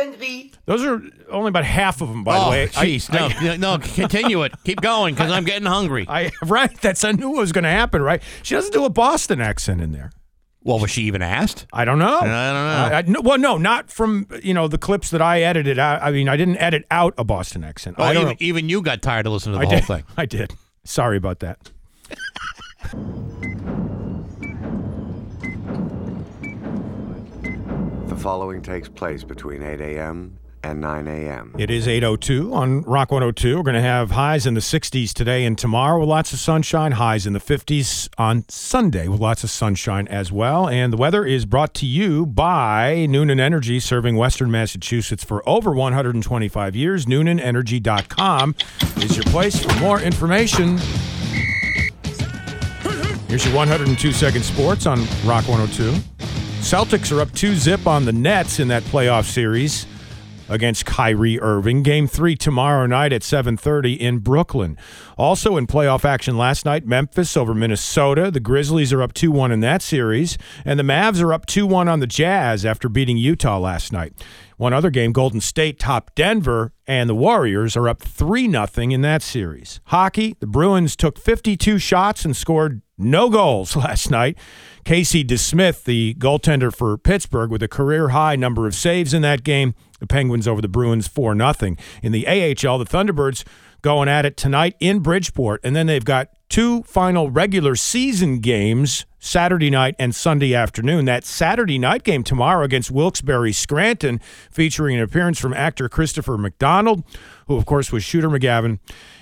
Those are only about half of them, by oh, the way. I- jeez. I- No, no, continue it. Keep going because I'm getting hungry. I right. That's I knew it was going to happen. Right. She doesn't do a Boston accent in there. Well, was she even asked? I don't know. I don't know. I, I- no- well, no, not from you know the clips that I edited out. I mean, I didn't edit out a Boston accent. Oh, I don't even, even you got tired of listening to the I whole did. thing. <laughs> I did. Sorry about that. <laughs> following takes place between 8 a.m. and 9 a.m. It is 802 on Rock 102. We're going to have highs in the 60s today and tomorrow with lots of sunshine, highs in the 50s on Sunday with lots of sunshine as well. And the weather is brought to you by Noonan Energy, serving Western Massachusetts for over 125 years. NoonanEnergy.com is your place for more information. Here's your 102 second sports on Rock 102. Celtics are up 2 zip on the Nets in that playoff series against Kyrie Irving. Game 3 tomorrow night at 7:30 in Brooklyn. Also in playoff action last night, Memphis over Minnesota. The Grizzlies are up 2-1 in that series, and the Mavs are up 2-1 on the Jazz after beating Utah last night. One other game, Golden State topped Denver, and the Warriors are up 3 0 in that series. Hockey, the Bruins took 52 shots and scored no goals <laughs> last night. Casey DeSmith, the goaltender for Pittsburgh, with a career high number of saves in that game. The Penguins over the Bruins 4 0. In the AHL, the Thunderbirds going at it tonight in Bridgeport, and then they've got two final regular season games Saturday night and Sunday afternoon. That Saturday night game tomorrow against Wilkes-Barre Scranton, featuring an appearance from actor Christopher McDonald, who, of course, was Shooter McGavin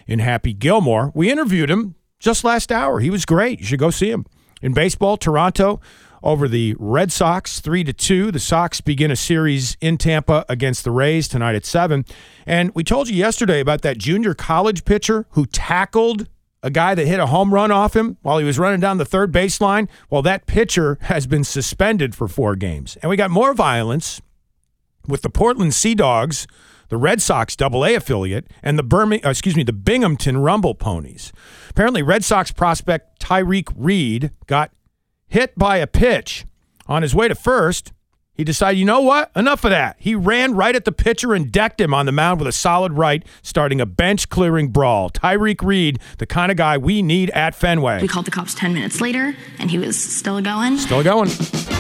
in Happy Gilmore. We interviewed him just last hour. He was great. You should go see him. In baseball, Toronto over the Red Sox, three to two. The Sox begin a series in Tampa against the Rays tonight at seven. And we told you yesterday about that junior college pitcher who tackled a guy that hit a home run off him while he was running down the third baseline. Well, that pitcher has been suspended for four games. And we got more violence with the Portland Sea Dogs, the Red Sox Double A affiliate, and the Birmingham, uh, excuse me, the Binghamton Rumble Ponies. Apparently, Red Sox prospect Tyreque Reed got hit by a pitch on his way to first. He decided, you know what? Enough of that. He ran right at the pitcher and decked him on the mound with a solid right, starting a bench clearing brawl. Tyreque Reed, the kind of guy we need at Fenway. We called the cops 10 minutes later, and he was still going. Still going.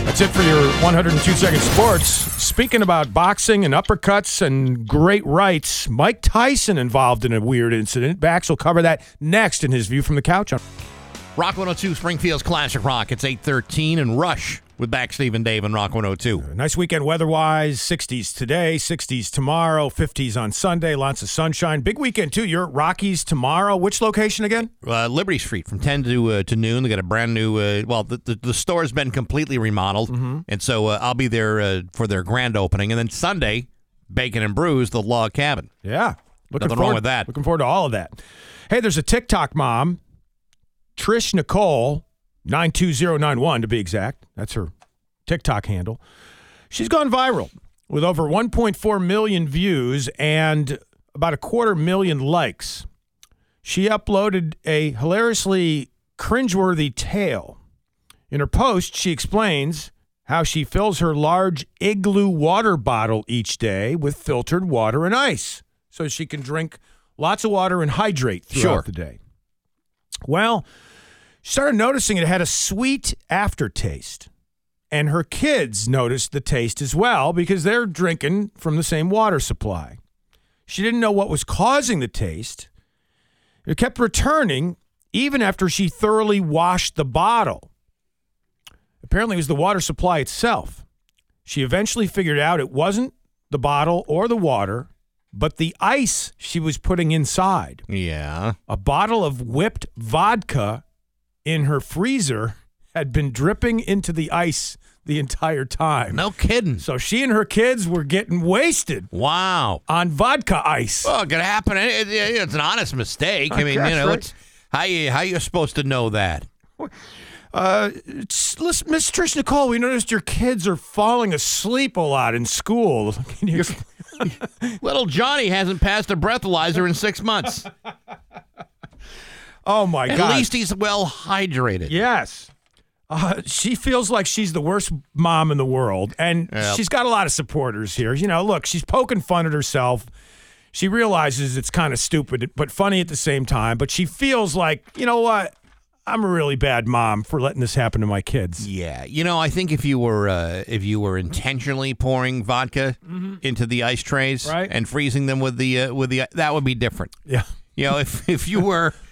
That's it for your 102 second sports. Speaking about boxing and uppercuts and great rights, Mike Tyson involved in a weird incident. Bax will cover that next in his view from the couch Rock 102 Springfield's Classic Rock. It's 813 and Rush with Bax Steve and Dave and Rock 102. Nice weekend weather-wise. 60s today, 60s tomorrow, 50s on Sunday. Lots of sunshine. Big weekend too. You're at Rocky's tomorrow. Which location again? Uh, Liberty Street from 10 to uh, to noon. They got a brand new. Uh, well, the, the the store's been completely remodeled, and so uh, I'll be there uh, for their grand opening, and then Sunday, Bacon and Brews, the log cabin. Yeah, looking Nothing forward wrong with that. Looking forward to all of that. Hey, there's a TikTok mom, Trish Nicole, nine two zero nine one to be exact. That's her TikTok handle. She's gone viral with over 1.4 million views and about a quarter million likes. She uploaded a hilariously cringeworthy tale. In her post, she explains how she fills her large igloo water bottle each day with filtered water and ice so she can drink lots of water and hydrate throughout Sure. the day. Well, started noticing it had a sweet aftertaste. And her kids noticed the taste as well because they're drinking from the same water supply. She didn't know what was causing the taste. It kept returning even after she thoroughly washed the bottle. Apparently, it was the water supply itself. She eventually figured out it wasn't the bottle or the water, but the ice she was putting inside. Yeah. A bottle of whipped vodka in her freezer had been dripping into the ice the entire time. No kidding. So she and her kids were getting wasted Wow. on vodka ice. Well, it could happen. It- it- it's an honest mistake. I, I mean, you know, right? it's how you how you supposed to know that? Uh, listen, Miss Trish Nicole, we noticed your kids are falling asleep a lot in school. <laughs> Can you <laughs> Little Johnny hasn't passed a breathalyzer in six months. <laughs> oh my At God! At least he's well hydrated. Yes. Uh, she feels like she's the worst mom in the world, and Yep. she's got a lot of supporters here. You know, look, she's poking fun at herself. She realizes it's kind of stupid, but funny at the same time. But she feels like, you know what? I'm a really bad mom for letting this happen to my kids. Yeah, you know, I think if you were uh, if you were intentionally pouring vodka into the ice trays Mm-hmm. Right. and freezing them with the uh, with the that would be different. Yeah. You know, if if you were <laughs>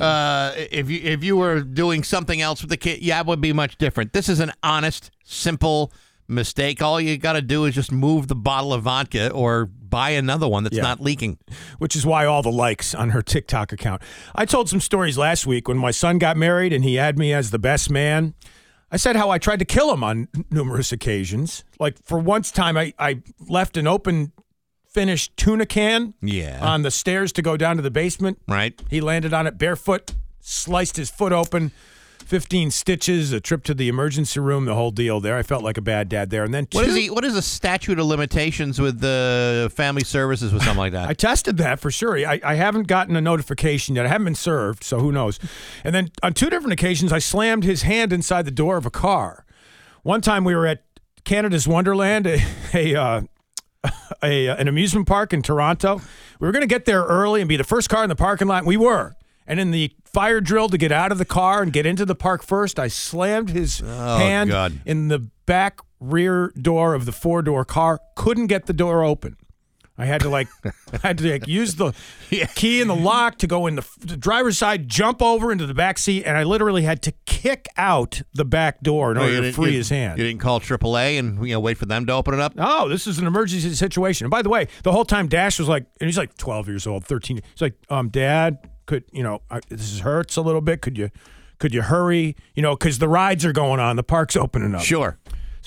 uh, if you if you were doing something else with the kid, yeah, it would be much different. This is an honest, simple mistake, all you got to do is just move the bottle of vodka or buy another one that's Yeah. not leaking. which is why all the likes on her TikTok account. I told some stories last week when my son got married and he had me as the best man. I said how I tried to kill him on numerous occasions. Like for once time, I, I left an open finished tuna can Yeah. on the stairs to go down to the basement. Right. He landed on it barefoot, sliced his foot open, 15 stitches, a trip to the emergency room, the whole deal there. I felt like a bad dad there. And then What is two- he? What is the statute of limitations with the family services with something like that? <laughs> I tested that for sure. I, I haven't gotten a notification yet. I haven't been served, so who knows. And then on two different occasions, I slammed his hand inside the door of a car. One time we were at Canada's Wonderland, <laughs> a, a, uh, <laughs> a uh, an amusement park in Toronto. We were going to get there early and be the first car in the parking lot. We were. And in the fire drill to get out of the car and get into the park first, I slammed his oh, hand God. in the back rear door of the four door car. Couldn't get the door open. I had to like, <laughs> I had to like use the key in the lock to go in the, the driver's side, jump over into the back seat, and I literally had to kick out the back door in Oh, order to free his hand. You didn't call AAA and you know wait for them to open it up. Oh, this is an emergency situation. And by the way, the whole time Dash was like, and he's like 12 years old, 13. He's like, um, Dad, could you know, I, this hurts a little bit. Could you, could you hurry? You know, because the rides are going on, the park's opening up. Sure.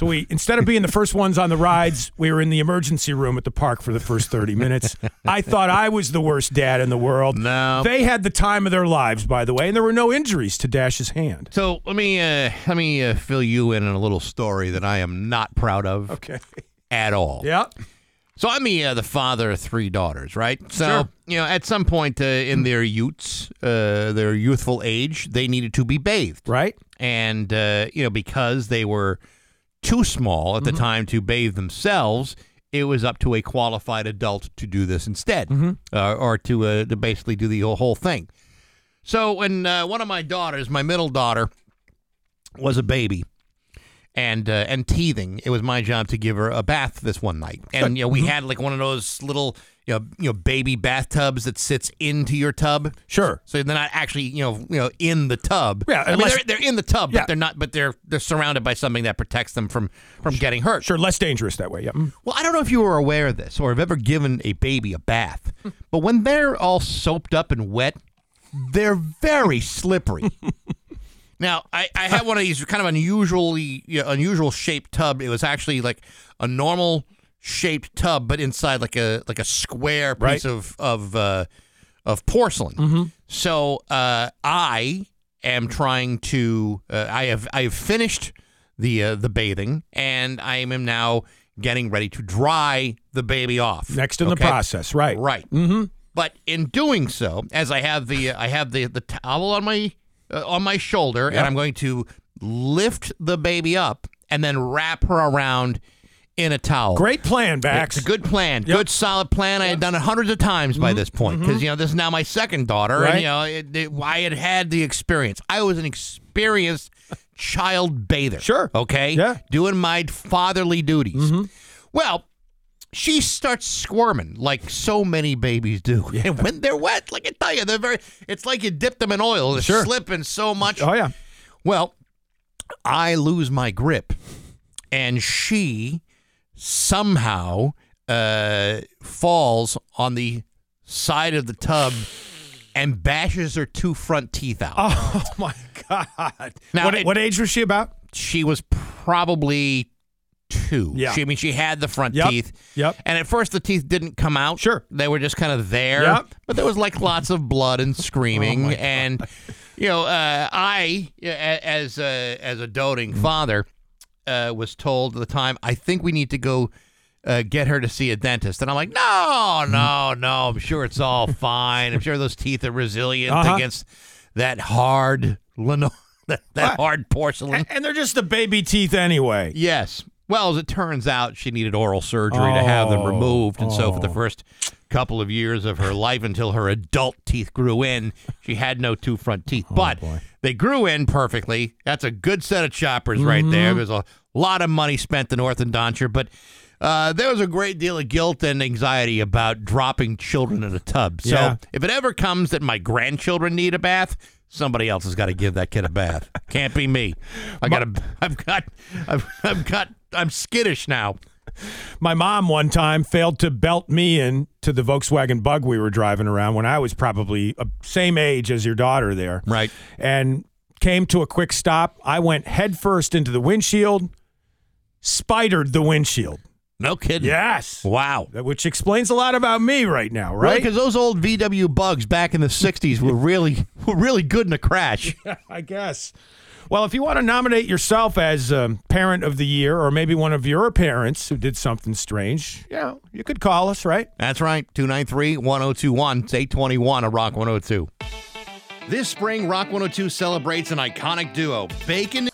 So we instead of being the first ones on the rides, we were in the emergency room at the park for the first 30 minutes. I thought I was the worst dad in the world. No. They had the time of their lives, by the way, and there were no injuries to Dash's hand. So let me uh, let me uh, fill you in on a little story that I am not proud of. Okay. At all. Yeah. So I'm the uh, the father of three daughters, right? So Sure. you know, at some point uh, in their youths, uh, their youthful age, they needed to be bathed, right? And uh, you know, because they were too small at the time to bathe themselves, it was up to a qualified adult to do this instead, uh, or to uh, to basically do the whole, whole thing. So when uh, one of my daughters, my middle daughter, was a baby and uh, and teething, it was my job to give her a bath this one night. And you know, we had like one of those little you know, you know baby bathtubs that sits into your tub. Sure. So they're not actually you know you know in the tub. Yeah, I mean they're, they're in the tub, Yeah. but they're not. But they're they're surrounded by something that protects them from from getting hurt. Sure, less dangerous that way. Yeah. Mm. Well, I don't know if you were aware of this or have ever given a baby a bath, but when they're all soaped up and wet, they're very slippery. <laughs> now, I, I had one of these kind of unusually you know, unusual shaped tub. It was actually like a normal shaped tub, but inside like a like a square piece Right. of of uh, of porcelain. So uh, I am trying to. Uh, I have I have finished the uh, the bathing, and I am now getting ready to dry the baby off. Next in the process, right? Right. Mm-hmm. But in doing so, as I have the I have the the towel on my uh, on my shoulder, Yep. and I'm going to lift the baby up and then wrap her around in a towel. Great plan, Bax. It's a good plan. Yep. Mm-hmm. Good solid plan. I had done it hundreds of times by this point because you know this is now my second daughter, Right. and you know it, it, I had had the experience. I was an experienced child bather. Sure. Okay. Yeah. Doing my fatherly duties. Well, she starts squirming like so many babies do. And <laughs> when they're wet, like I tell you, they're very. It's like you dip them in oil. They're Sure. slipping so much. Oh yeah. Well, I lose my grip, and she somehow uh, falls on the side of the tub and bashes her two front teeth out. Oh <laughs> my God. Now, what, it- what age was she about? She was probably two. Yeah. She, I mean, she had the front Yep. teeth. Yep. And at first, the teeth didn't come out. Sure. They were just kind of there. Yep. But there was like lots of blood and <laughs> screaming. Oh, and, you know, uh, I, as a, as a doting Mm-hmm. father, uh, was told at the time, I think we need to go uh, get her to see a dentist. And I'm like, no, Mm-hmm. no, no. I'm sure it's all <laughs> fine. I'm sure those teeth are resilient Uh-huh. against that hard lino- <laughs> that, that hard porcelain. And, they're just the baby teeth anyway. Yes. Well, as it turns out, she needed oral surgery to have them Oh, removed. And so, for the oh. first couple of years of her life until her adult teeth grew in, she had no two front teeth. <laughs> Oh, but they grew in perfectly. That's a good set of choppers right Mm-hmm. there. There's a lot of money spent in orthodonture, but. Uh, there was a great deal of guilt and anxiety about dropping children in a tub. So Yeah. if it ever comes that my grandchildren need a bath, somebody else has got to give that kid a bath. Can't be me. I got to. I've got. I've, I've got I'm skittish now. My mom one time failed to belt me in to the Volkswagen Bug we were driving around when I was probably uh, same age as your daughter there. Right. And came to a quick stop. I went headfirst into the windshield, spidered the windshield. No kidding. Yes. Wow. Which explains a lot about me right now, Right, right? because those old VW bugs back in the '60s were <laughs> really, were really good in a crash. <laughs> I guess. Well, if you want to nominate yourself as um, parent of the year, or maybe one of your parents who did something strange, yeah, you could call us, right? That's right. 293 1021. It's 821 of Rock 102. This spring, Rock 102 celebrates an iconic duo, Bacon.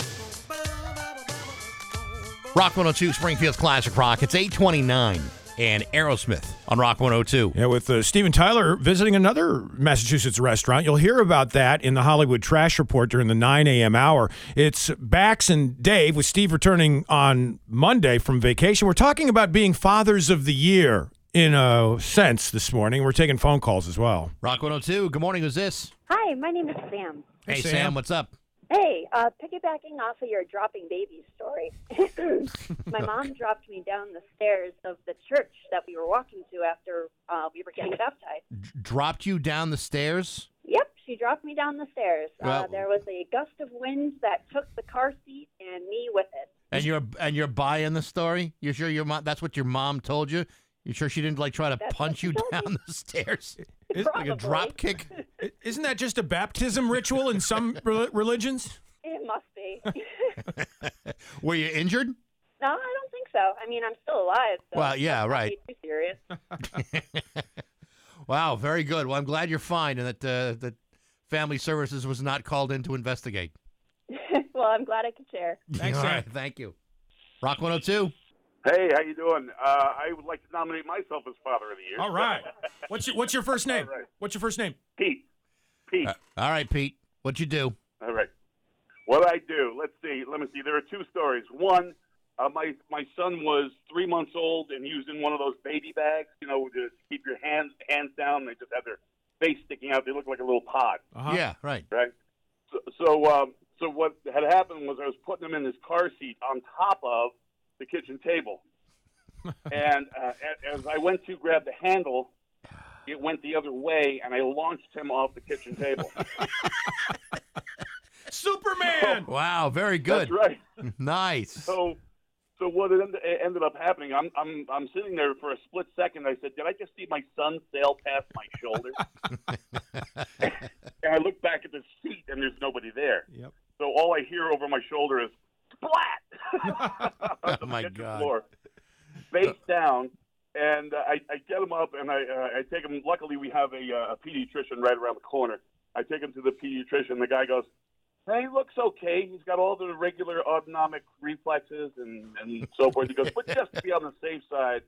Rock 102, Springfield's Classic Rock. It's 829 and Aerosmith on Rock 102. Yeah, with uh, Steven Tyler visiting another Massachusetts restaurant. You'll hear about that in the Hollywood Trash Report during the 9 a.m. hour. It's Bax and Dave with Steve returning on Monday from vacation. We're talking about being fathers of the year in a sense this morning. We're taking phone calls as well. Rock 102, good morning. Who's this? Hi, my name is Sam. Hey, Sam. what's up? Hey, uh, piggybacking off of your dropping babies story, <laughs> my mom dropped me down the stairs of the church that we were walking to after uh, we were getting baptized. Dropped you down the stairs? Yep, she dropped me down the stairs. uh, there was a gust of wind that took the car seat and me with it. And you're and you're buying the story? You sure your mom? That's what your mom told you? You sure she didn't like try to That's punch you down the stairs? <laughs> like a drop kick? <laughs> I- Isn't that just a baptism ritual in some re- religions? It must be. <laughs> Were you injured? no, I don't think so. I mean, I'm still alive. So Well, yeah, let's not right. Be too serious. Wow, very good. Well, I'm glad you're fine and that uh, that family services was not called in to investigate. well, I'm glad I could share. All right, thank you. Rock 102. Hey, how you doing? Uh, I would like to nominate myself as Father of the Year. All right. <laughs> What's your What's your first name? All right. What's your first name? Pete. Pete. Uh, all right, Pete. What'd you do? All right. What I do? Let's see. Let me see. There are two stories. One, uh, my my son was three months old and he was in one of those baby bags. You know, to keep your hands hands down. They just have their face sticking out. They look like a little pod. Yeah, right. Right. So so, um, so what had happened was I was putting him in his car seat on top of the kitchen table, and uh, as I went to grab the handle, it went the other way, and I launched him off the kitchen table. <laughs> Superman. Wow, very good. That's right. <laughs> Nice. So, so what it ended, it ended up happening? I'm, I'm, I'm sitting there for a split second. I said, "Did I just see my son sail past my shoulder?" <laughs> and I look back at the seat, and there's nobody there. Yep. So all I hear over my shoulder is splat. <laughs> Oh my God. Floor, face down, and uh, I, I get him up, and I, uh, I take him. Luckily, we have a, uh, a pediatrician right around the corner. I take him to the pediatrician. The guy goes, "Hey, he looks okay. He's got all the regular autonomic reflexes and, and so forth." He goes, "But just to be on the safe side,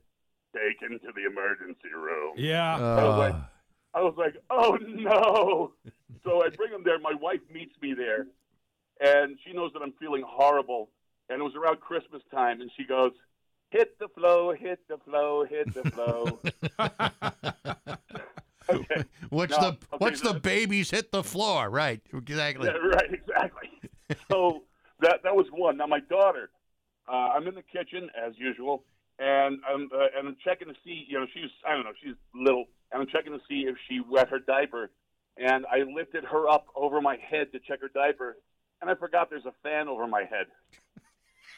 take him to the emergency room." Yeah. I was like, I was like, "Oh no!" So I bring him there. My wife meets me there, and she knows that I'm feeling horrible. And it was around Christmas time, and she goes, "Hit the flow, hit the flow, hit the flow." <laughs> okay. Now, the okay, watch the that- babies hit the floor. Right. Exactly. Yeah, right, exactly. so that that was one. Now my daughter, uh, I'm in the kitchen as usual, and I'm uh, and I'm checking to see. You know, she's I don't know, she's little, and I'm checking to see if she wet her diaper. And I lifted her up over my head to check her diaper, and I forgot there's a fan over my head.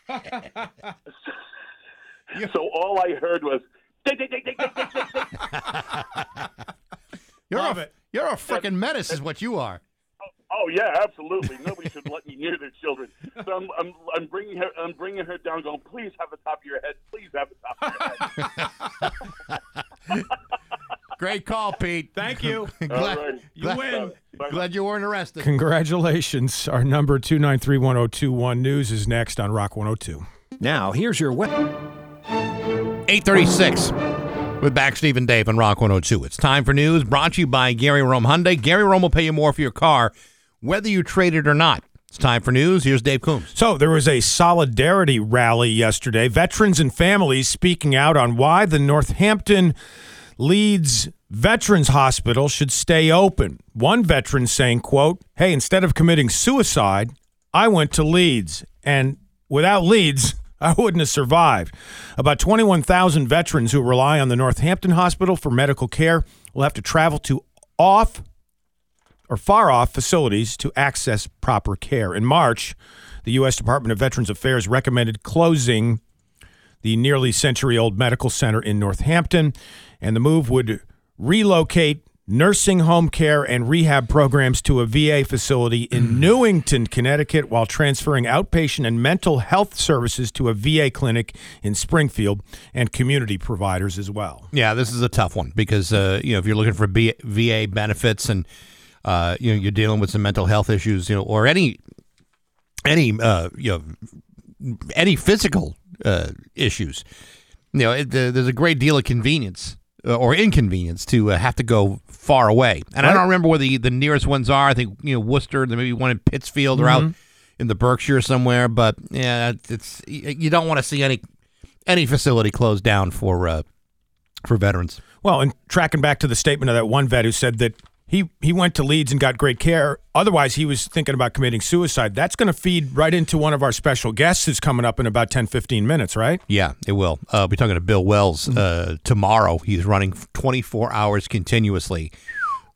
<laughs> so all I heard was. You're Love a it. you're a freaking menace, is what you are. Oh, oh yeah, absolutely. Nobody should let me near their children. So I'm, I'm, I'm bringing her, I'm bringing her down, going, please have the top of your head, please have the top of your head. <laughs> Great call, Pete. Thank <laughs> you. glad, All right. You glad- win. Glad you weren't arrested. Congratulations. Our number 2931021 News is next on Rock 102. Now, here's your weapon. 836 with Bax Steve and Dave on Rock 102. It's time for news brought to you by Gary Rome Hyundai. Gary Rome will pay you more for your car, whether you trade it or not. It's time for news. Here's Dave Coombs. So there was a solidarity rally yesterday. Veterans and families speaking out on why the Northampton Leeds Veterans Hospital should stay open. One veteran saying, quote, Hey, instead of committing suicide, I went to Leeds. And without Leeds, <laughs> I wouldn't have survived. About 21,000 veterans who rely on the Northampton Hospital for medical care will have to travel to off or far off facilities to access proper care. In March, the U.S. Department of Veterans Affairs recommended closing the nearly century old medical center in Northampton, and the move would relocate nursing home care and rehab programs to a VA facility in Newington, Connecticut, while transferring outpatient and mental health services to a VA clinic in Springfield and community providers as well. Yeah, this is a tough one because uh, you know if you're looking for B- VA benefits and uh, you know you're dealing with some mental health issues, you know, or any any uh, you know any physical uh, issues, you know, it, uh, there's a great deal of convenience uh, or inconvenience to uh, have to go far away. And I don't remember where the, the nearest ones are. I think you know Worcester. There may be one in Pittsfield or out Mhm. in the Berkshire somewhere. But yeah, it's you don't want to see any any facility closed down for uh, for veterans. Well, and tracking back to the statement of that one vet who said that he, he went to Leeds and got great care. Otherwise, he was thinking about committing suicide. That's going to feed right into one of our special guests who's coming up in about 10, 15 minutes, right? Yeah, it will. Uh, we're talking to Bill Wells uh, tomorrow. He's running 24 hours continuously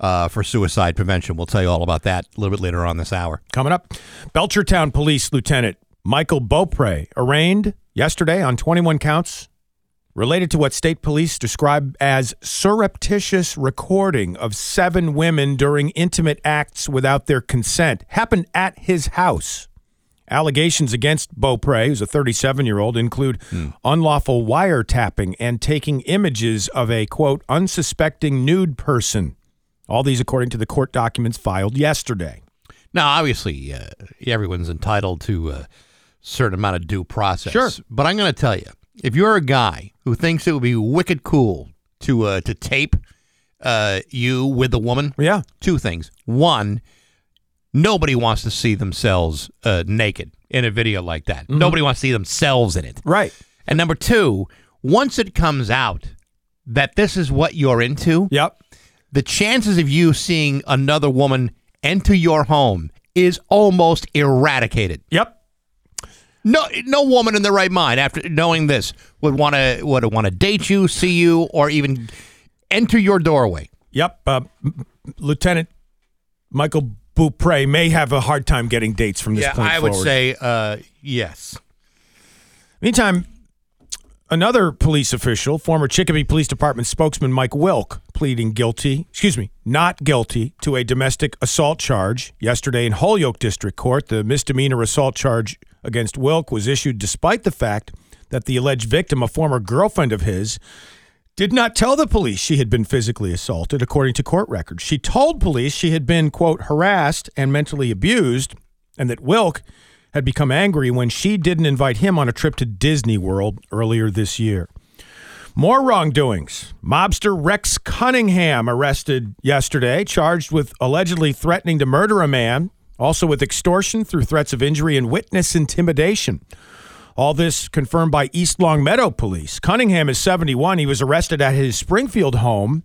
uh, for suicide prevention. We'll tell you all about that a little bit later on this hour. Coming up, Belchertown Police Lieutenant Michael Beaupre arraigned yesterday on 21 counts related to what state police describe as surreptitious recording of seven women during intimate acts without their consent. Happened at his house. Allegations against Beaupre, who's a 37 year old, include unlawful wiretapping and taking images of a, quote, unsuspecting nude person. All these according to the court documents filed yesterday. Now, obviously, uh, everyone's entitled to a certain amount of due process. Sure. But I'm going to tell you, if you're a guy who thinks it would be wicked cool to uh, to tape uh, you with a woman, yeah, two things. One, nobody wants to see themselves uh, naked in a video like that. Nobody wants to see themselves in it. Right. And number two, once it comes out that this is what you're into, yep. the chances of you seeing another woman enter your home is almost eradicated. Yep. No, no woman in their right mind after knowing this would want to would want to date you, see you, or even enter your doorway. Yep. Uh, Lieutenant Michael Beaupre may have a hard time getting dates from this yeah, point I would forward. say uh, yes. Meantime, another police official, former Chicopee Police Department spokesman Mike Wilk, pleading guilty, excuse me, not guilty to a domestic assault charge yesterday in Holyoke District Court. The misdemeanor assault charge against Wilk was issued despite the fact that the alleged victim, a former girlfriend of his, did not tell the police she had been physically assaulted, according to court records. She told police she had been, quote, harassed and mentally abused, and that Wilk had become angry when she didn't invite him on a trip to Disney World earlier this year. More wrongdoings. Mobster Rex Cunningham arrested yesterday, charged with allegedly threatening to murder a man, also with extortion through threats of injury and witness intimidation. All this confirmed by East Longmeadow police. Cunningham is 71. He was arrested at his Springfield home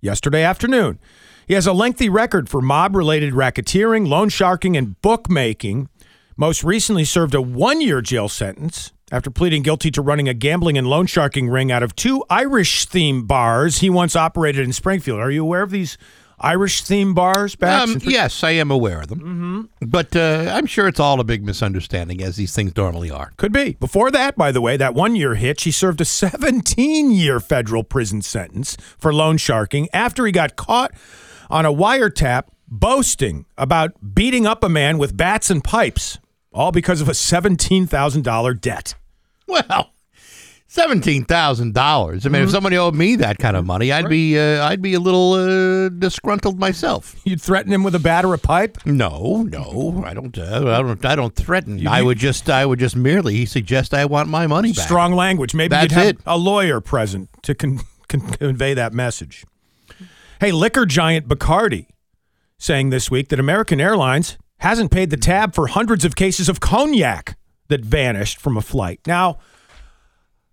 yesterday afternoon. He has a lengthy record for mob related racketeering, loan sharking, and bookmaking. Most recently served a one year jail sentence after pleading guilty to running a gambling and loan sharking ring out of two Irish themed bars he once operated in Springfield. Are you aware of these Irish themed bars, Bax? Um, yes, I am aware of them. Mm-hmm. But uh, I'm sure it's all a big misunderstanding, as these things normally are. Could be. Before that, by the way, that one year hitch, he served a 17 year federal prison sentence for loan sharking after he got caught on a wiretap boasting about beating up a man with bats and pipes, all because of a $17,000 debt. Well, seventeen thousand dollars. I mean, if Mhm. somebody owed me that kind of money, I'd be uh, I'd be a little uh, disgruntled myself. You'd threaten him with a bat or a pipe? No, no, I don't. Uh, I don't. I don't threaten. You- I would just. I would just merely suggest I want my money back. Strong language. Maybe That's you'd have it. a lawyer present to con- con- convey that message. Hey, liquor giant Bacardi saying this week that American Airlines hasn't paid the tab for hundreds of cases of cognac that vanished from a flight. Now,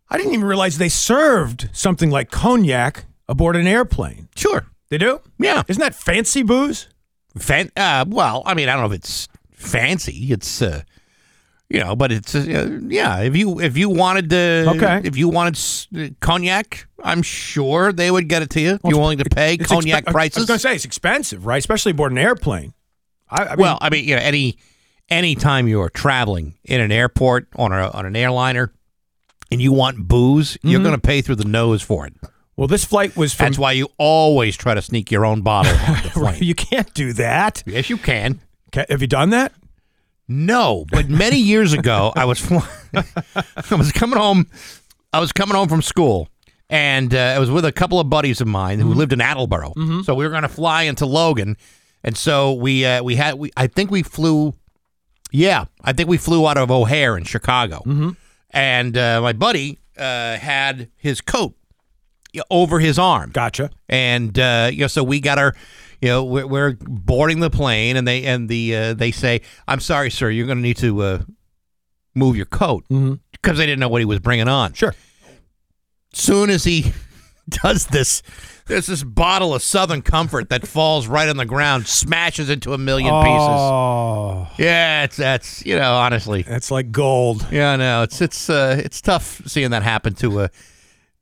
I didn't even realize they served something like cognac aboard an airplane. Sure, they do. Yeah, isn't that fancy booze? Fan- uh, well, I mean, I don't know if it's fancy. It's uh, You know, but it's uh, yeah. If you if you wanted to, Okay. If you wanted s- cognac, I'm sure they would get it to you. If you're willing to pay cognac expe- I was going to say it's expensive, right? Especially aboard an airplane. I, I mean, well, I mean, you know, any any time you're traveling in an airport on a on an airliner, and you want booze, you're Mhm. going to pay through the nose for it. well, this flight was from. That's why you always try to sneak your own bottle on the <laughs> plane. you can't do that. yes, you can. Ca- Have you done that? No, but many <laughs> years ago, I was fly- <laughs> I was coming home. I was coming home from school, and uh, I was with a couple of buddies of mine who lived in Attleboro. So we were going to fly into Logan, and so we uh, we had we I think we flew. Yeah, I think we flew out of O'Hare in Chicago, and uh, my buddy uh, had his coat over his arm. Gotcha. And uh, you know, so we got our, you know, we're, we're boarding the plane, and they and the uh, they say, "I'm sorry, sir, you're going to need to uh, move your coat," because they didn't know what he was bringing on. Sure. Soon as he <laughs> does this, there's this bottle of Southern Comfort that falls right on the ground, smashes into a million Oh, pieces. Yeah, it's that's you know honestly, that's like gold. Yeah, no, it's it's uh, it's tough seeing that happen to a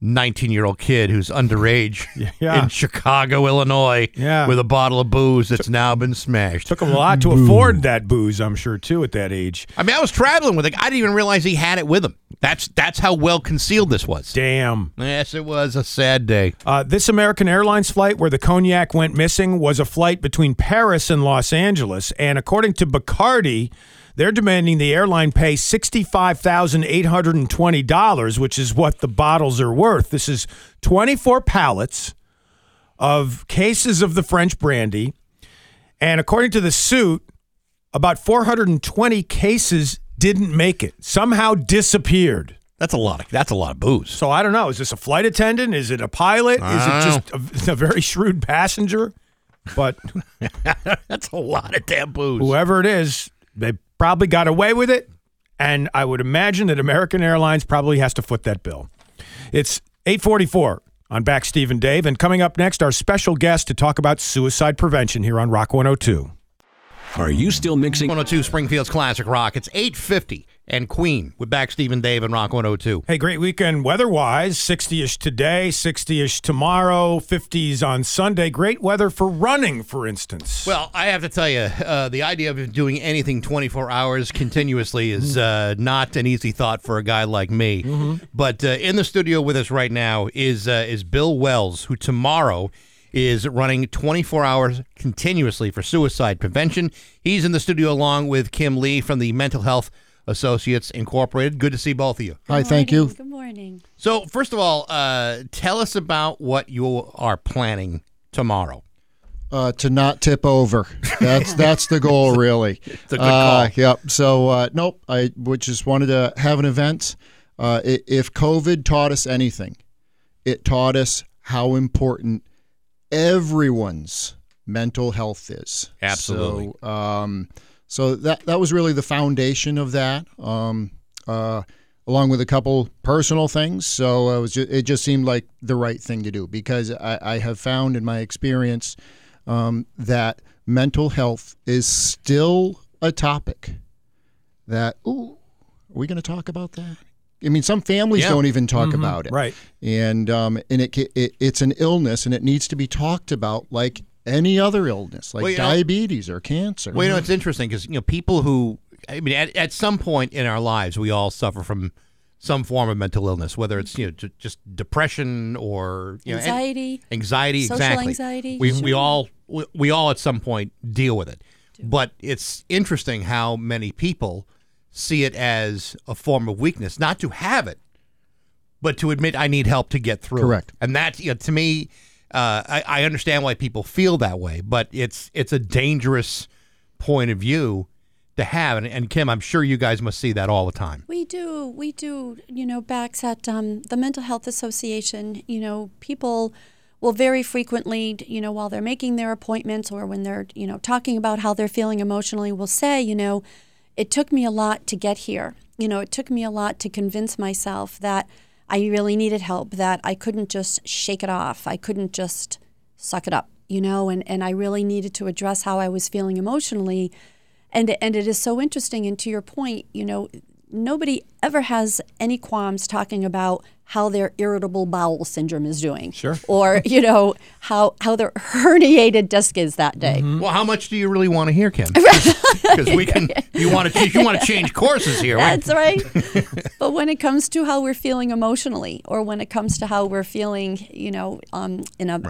19 year old kid who's underage <laughs> Yeah. in Chicago, Illinois, Yeah. with a bottle of booze that's now been smashed. Took him a lot to afford that booze, I'm sure, too, at that age. I mean, I was traveling with it. I didn't even realize he had it with him. That's that's how well concealed this was. Damn. Yes, it was a sad day. Uh, this American Airlines flight where the cognac went missing was a flight between Paris and Los Angeles. And according to Bacardi, they're demanding the airline pay $65,820, which is what the bottles are worth. This is 24 pallets of cases of the French brandy. And according to the suit, about 420 cases didn't make it, somehow disappeared. That's a lot. Of, that's a lot of booze. So I don't know. Is this a flight attendant? Is it a pilot? Is it just a, <laughs> a very shrewd passenger? But <laughs> that's a lot of damn booze. whoever it is, they probably got away with it. And I would imagine that American Airlines probably has to foot that bill. It's 844 on Bax Steve and Dave. And coming up next, our special guest to talk about suicide prevention here on Rock 102. Are you still mixing? 102 Springfield's Classic Rock. It's 850 and Queen with Bax Stephen Dave and Rock 102. Hey, great weekend weather wise. 60 ish today, 60 ish tomorrow, 50s on Sunday. Great weather for running, for instance. Well, I have to tell you, uh, the idea of doing anything 24 hours continuously is uh, not an easy thought for a guy like me. But uh, in the studio with us right now is uh, is Bill Wells, who tomorrow is running 24 hours continuously for suicide prevention. He's in the studio along with Kim Lee from the Mental Health Associates Incorporated. Good to see both of you. Hi, thank you. Good morning. So, first of all, uh, tell us about what you are planning tomorrow. Uh, to not tip over. That's <laughs> that's the goal, really. It's a good Uh, call. yep. So uh, nope. I would just wanted to have an event. Uh, i- if COVID taught us anything, it taught us how important everyone's mental health is. Absolutely. So, um, so that that was really the foundation of that. Um, uh, along with a couple personal things. So it was just, it just seemed like the right thing to do because I, I have found in my experience um, that mental health is still a topic that ooh, are we going to talk about that? I mean, some families Yeah. don't even talk Mhm. about it, Right. And um, and it, it it's an illness, and it needs to be talked about like any other illness, like Well, you know- diabetes or cancer. Well, you know, it's interesting because you know people who, I mean, at, at some point in our lives, we all suffer from some form of mental illness, whether it's you know j- just depression or you know, any- Anxiety. anxiety, Social exactly. anxiety, We we all we, we all at some point deal with it, but it's interesting how many people see it as a form of weakness, not to have it, but to admit I need help to get through. it. Correct. And that you know, to me, uh, I, I understand why people feel that way, but it's it's a dangerous point of view to have. And, and Kim, I'm sure you guys must see that all the time. We do. We do. You know, Bax at um, the Mental Health Association, you know, people will very frequently, you know, while they're making their appointments or when they're, you know, talking about how they're feeling emotionally, will say, you know, it took me a lot to get here. You know, it took me a lot to convince myself that I really needed help, that I couldn't just shake it off. I couldn't just suck it up, you know, and, and I really needed to address how I was feeling emotionally. And and it is so interesting. And to your point, you know, nobody ever has any qualms talking about how their irritable bowel syndrome is doing. Sure. Or, <laughs> you know, how how their herniated disc is that day. Well, how much do you really want to hear, Kim? <laughs> Because we can. You want to. You want to change courses here, right? That's right. <laughs> but when it comes to how we're feeling emotionally, or when it comes to how we're feeling, you know, um, in a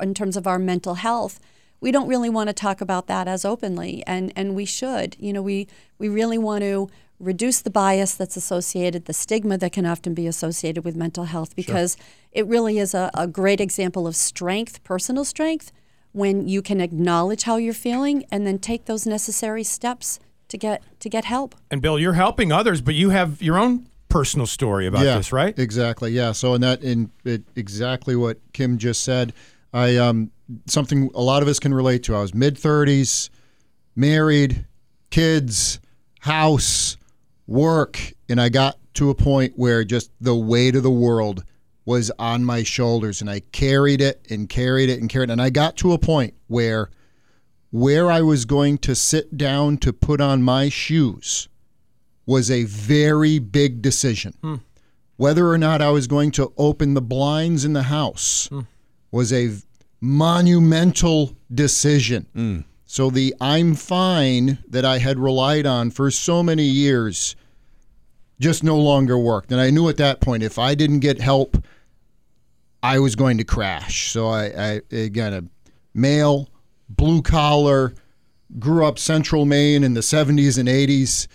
in terms of our mental health, we don't really want to talk about that as openly, and and we should. You know, we we really want to reduce the bias that's associated, the stigma that can often be associated with mental health, because it really is a, a great example of strength, personal strength, when you can acknowledge how you're feeling and then take those necessary steps to get to get help. And Bill, you're helping others, but you have your own personal story about yeah, this, right? Exactly. Yeah. So in that in it, exactly what Kim just said, I um something a lot of us can relate to. I was mid 30s, married, kids, house, work, and I got to a point where just the weight of the world was on my shoulders and I carried it and carried it and carried it and I got to a point where where I was going to sit down to put on my shoes was a very big decision. Hmm. Whether or not I was going to open the blinds in the house was a monumental decision. So the I'm fine that I had relied on for so many years just no longer worked. And I knew at that point if I didn't get help, I was going to crash. So I, I again, a male, blue collar, grew up central Maine in the 70s and 80s.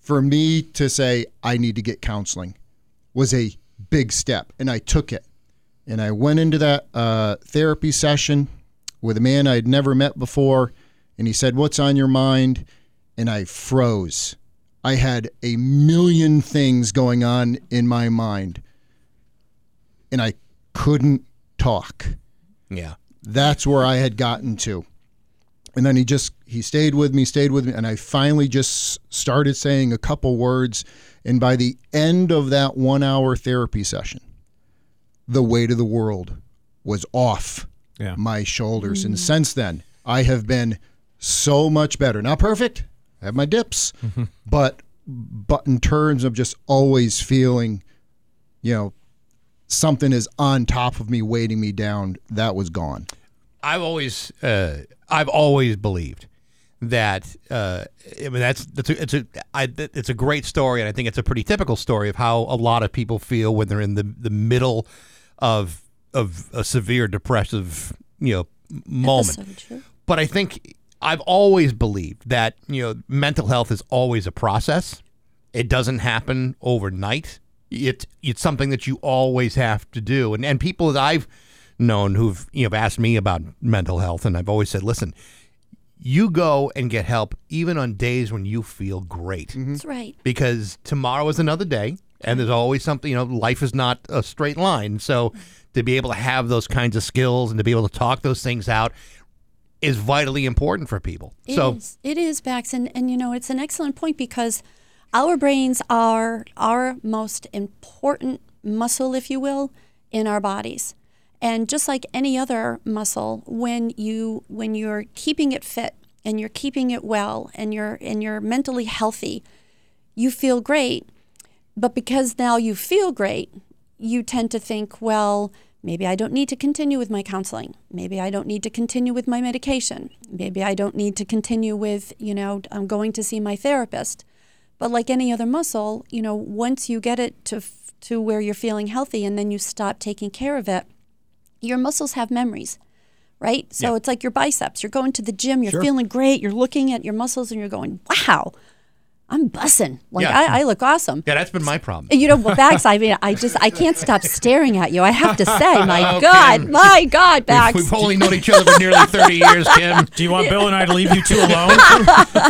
For me to say, I need to get counseling was a big step. And I took it. And I went into that uh, therapy session with a man I'd never met before. And he said, What's on your mind? And I froze. I had a million things going on in my mind. And I couldn't talk. Yeah. That's where I had gotten to. And then he just he stayed with me, stayed with me, and I finally just started saying a couple words. And by the end of that one hour therapy session, the weight of the world was off Yeah. my shoulders. And mm. since then, I have been so much better. Not perfect. I have my dips, <laughs> but but in terms of just always feeling, you know, something is on top of me, weighting me down, that was gone. I've always, uh, I've always believed that. Uh, I mean, that's that's a, it's a I, it's a great story, and I think it's a pretty typical story of how a lot of people feel when they're in the the middle of of a severe depressive you know moment. Episode, sure. But I think I've always believed that you know mental health is always a process. It doesn't happen overnight. It's it's something that you always have to do. And and people that I've known who've you know asked me about mental health, and I've always said, listen, you go and get help even on days when you feel great mm-hmm. That's right. because tomorrow is another day and there's always something you know life is not a straight line so to be able to have those kinds of skills and to be able to talk those things out is vitally important for people It so is. It is, Bax, and, and you know it's an excellent point because our brains are our most important muscle, if you will, in our bodies. And just like any other muscle, when you when you're keeping it fit and you're keeping it well and you're and you're mentally healthy, you feel great. But because now you feel great, you tend to think, well, maybe I don't need to continue with my counseling. Maybe I don't need to continue with my medication. Maybe I don't need to continue with, you know, I'm going to see my therapist. But like any other muscle, you know, once you get it to to where you're feeling healthy and then you stop taking care of it, your muscles have memories. Right? So Yeah. it's like your biceps. You're going to the gym, you're Sure. feeling great, you're looking at your muscles and you're going, "Wow, I'm bussing. Like Yeah. I, I look awesome." yeah that's been my problem You know, well, Bax, I mean, I just, I can't stop staring at you. I have to say, <laughs> my Okay. God, my God, Bax. we've, we've only known each other for nearly 30 <laughs> years kim do you want bill and i to leave you two <laughs> alone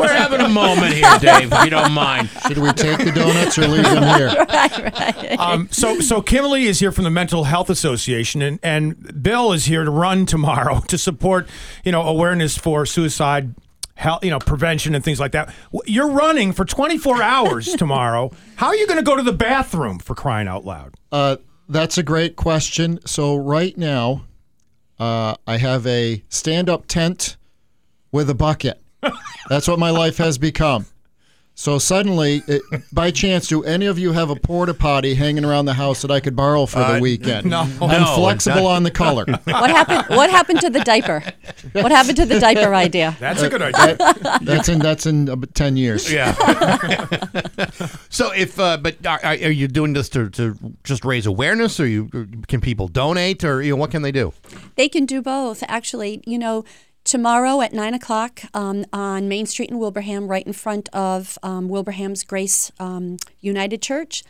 we're having a moment here dave if you don't mind Should we take the donuts or leave them here? right, right. Um, so, so Kimberly is here from the Mental Health Association, and, and Bill is here to run tomorrow to support, you know, awareness for suicide, health, you know, prevention and things like that. You're running for 24 hours <laughs> tomorrow. How are you going to go to the bathroom for crying out loud? Uh, that's a great question. So right now, uh, I have a stand-up tent with a bucket, <laughs> That's what my life has become. So suddenly, it, by chance, do any of you have a porta potty hanging around the house that I could borrow for the Uh, weekend? no. I'm No, flexible not- on the color. <laughs> What happened? What happened to the diaper? What happened to the diaper idea? That's a good idea. That- that's in that's in about ten years. Yeah. <laughs> so if, uh, but are, are are you doing this to, to just raise awareness, or you or can people donate, or you know what can they do? They can do both. Actually, you know, tomorrow at nine o'clock um, on Main Street in Wilbraham, right in front of um, Wilbraham's Grace um, United Church.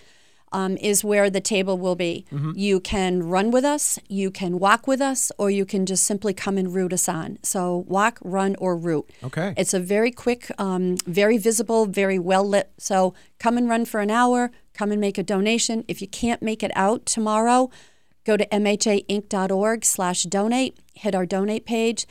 Um, is where the table will be. You can run with us, you can walk with us, or you can just simply come and root us on. So, walk, run, or root. Okay. It's a very quick, um, very visible, very well lit. So, come and run for an hour, come and make a donation. If you can't make it out tomorrow, go to mhainc.org slash donate, hit our donate page,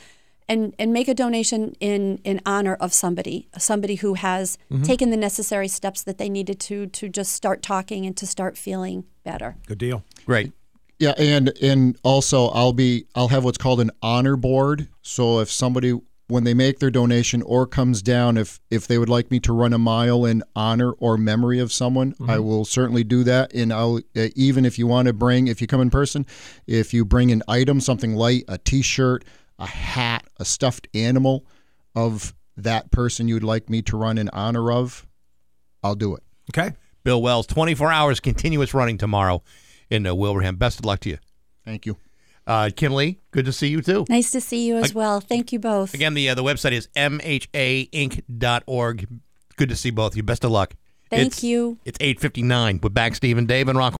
and, and make a donation in, in honor of somebody, somebody who has Mhm. taken the necessary steps that they needed to to just start talking and to start feeling better. Good deal. Great. Yeah, and and also I'll be I'll have what's called an honor board. So if somebody when they make their donation or comes down, if if they would like me to run a mile in honor or memory of someone, I will certainly do that. And I'll uh, even if you want to bring if you come in person, if you bring an item, something light, a T-shirt, a hat, a stuffed animal of that person you'd like me to run in honor of, I'll do it. Okay. Bill Wells, 24 hours continuous running tomorrow in uh, Wilbraham. Best of luck to you. Thank you. Uh, Kim Lee, good to see you too. Nice to see you as Ag- well. Thank you both. Again, the uh, the website is mhainc.org. Good to see both of you. Best of luck. Thank It's- you. It's 8:59. We're back, Steve and Dave and Rock.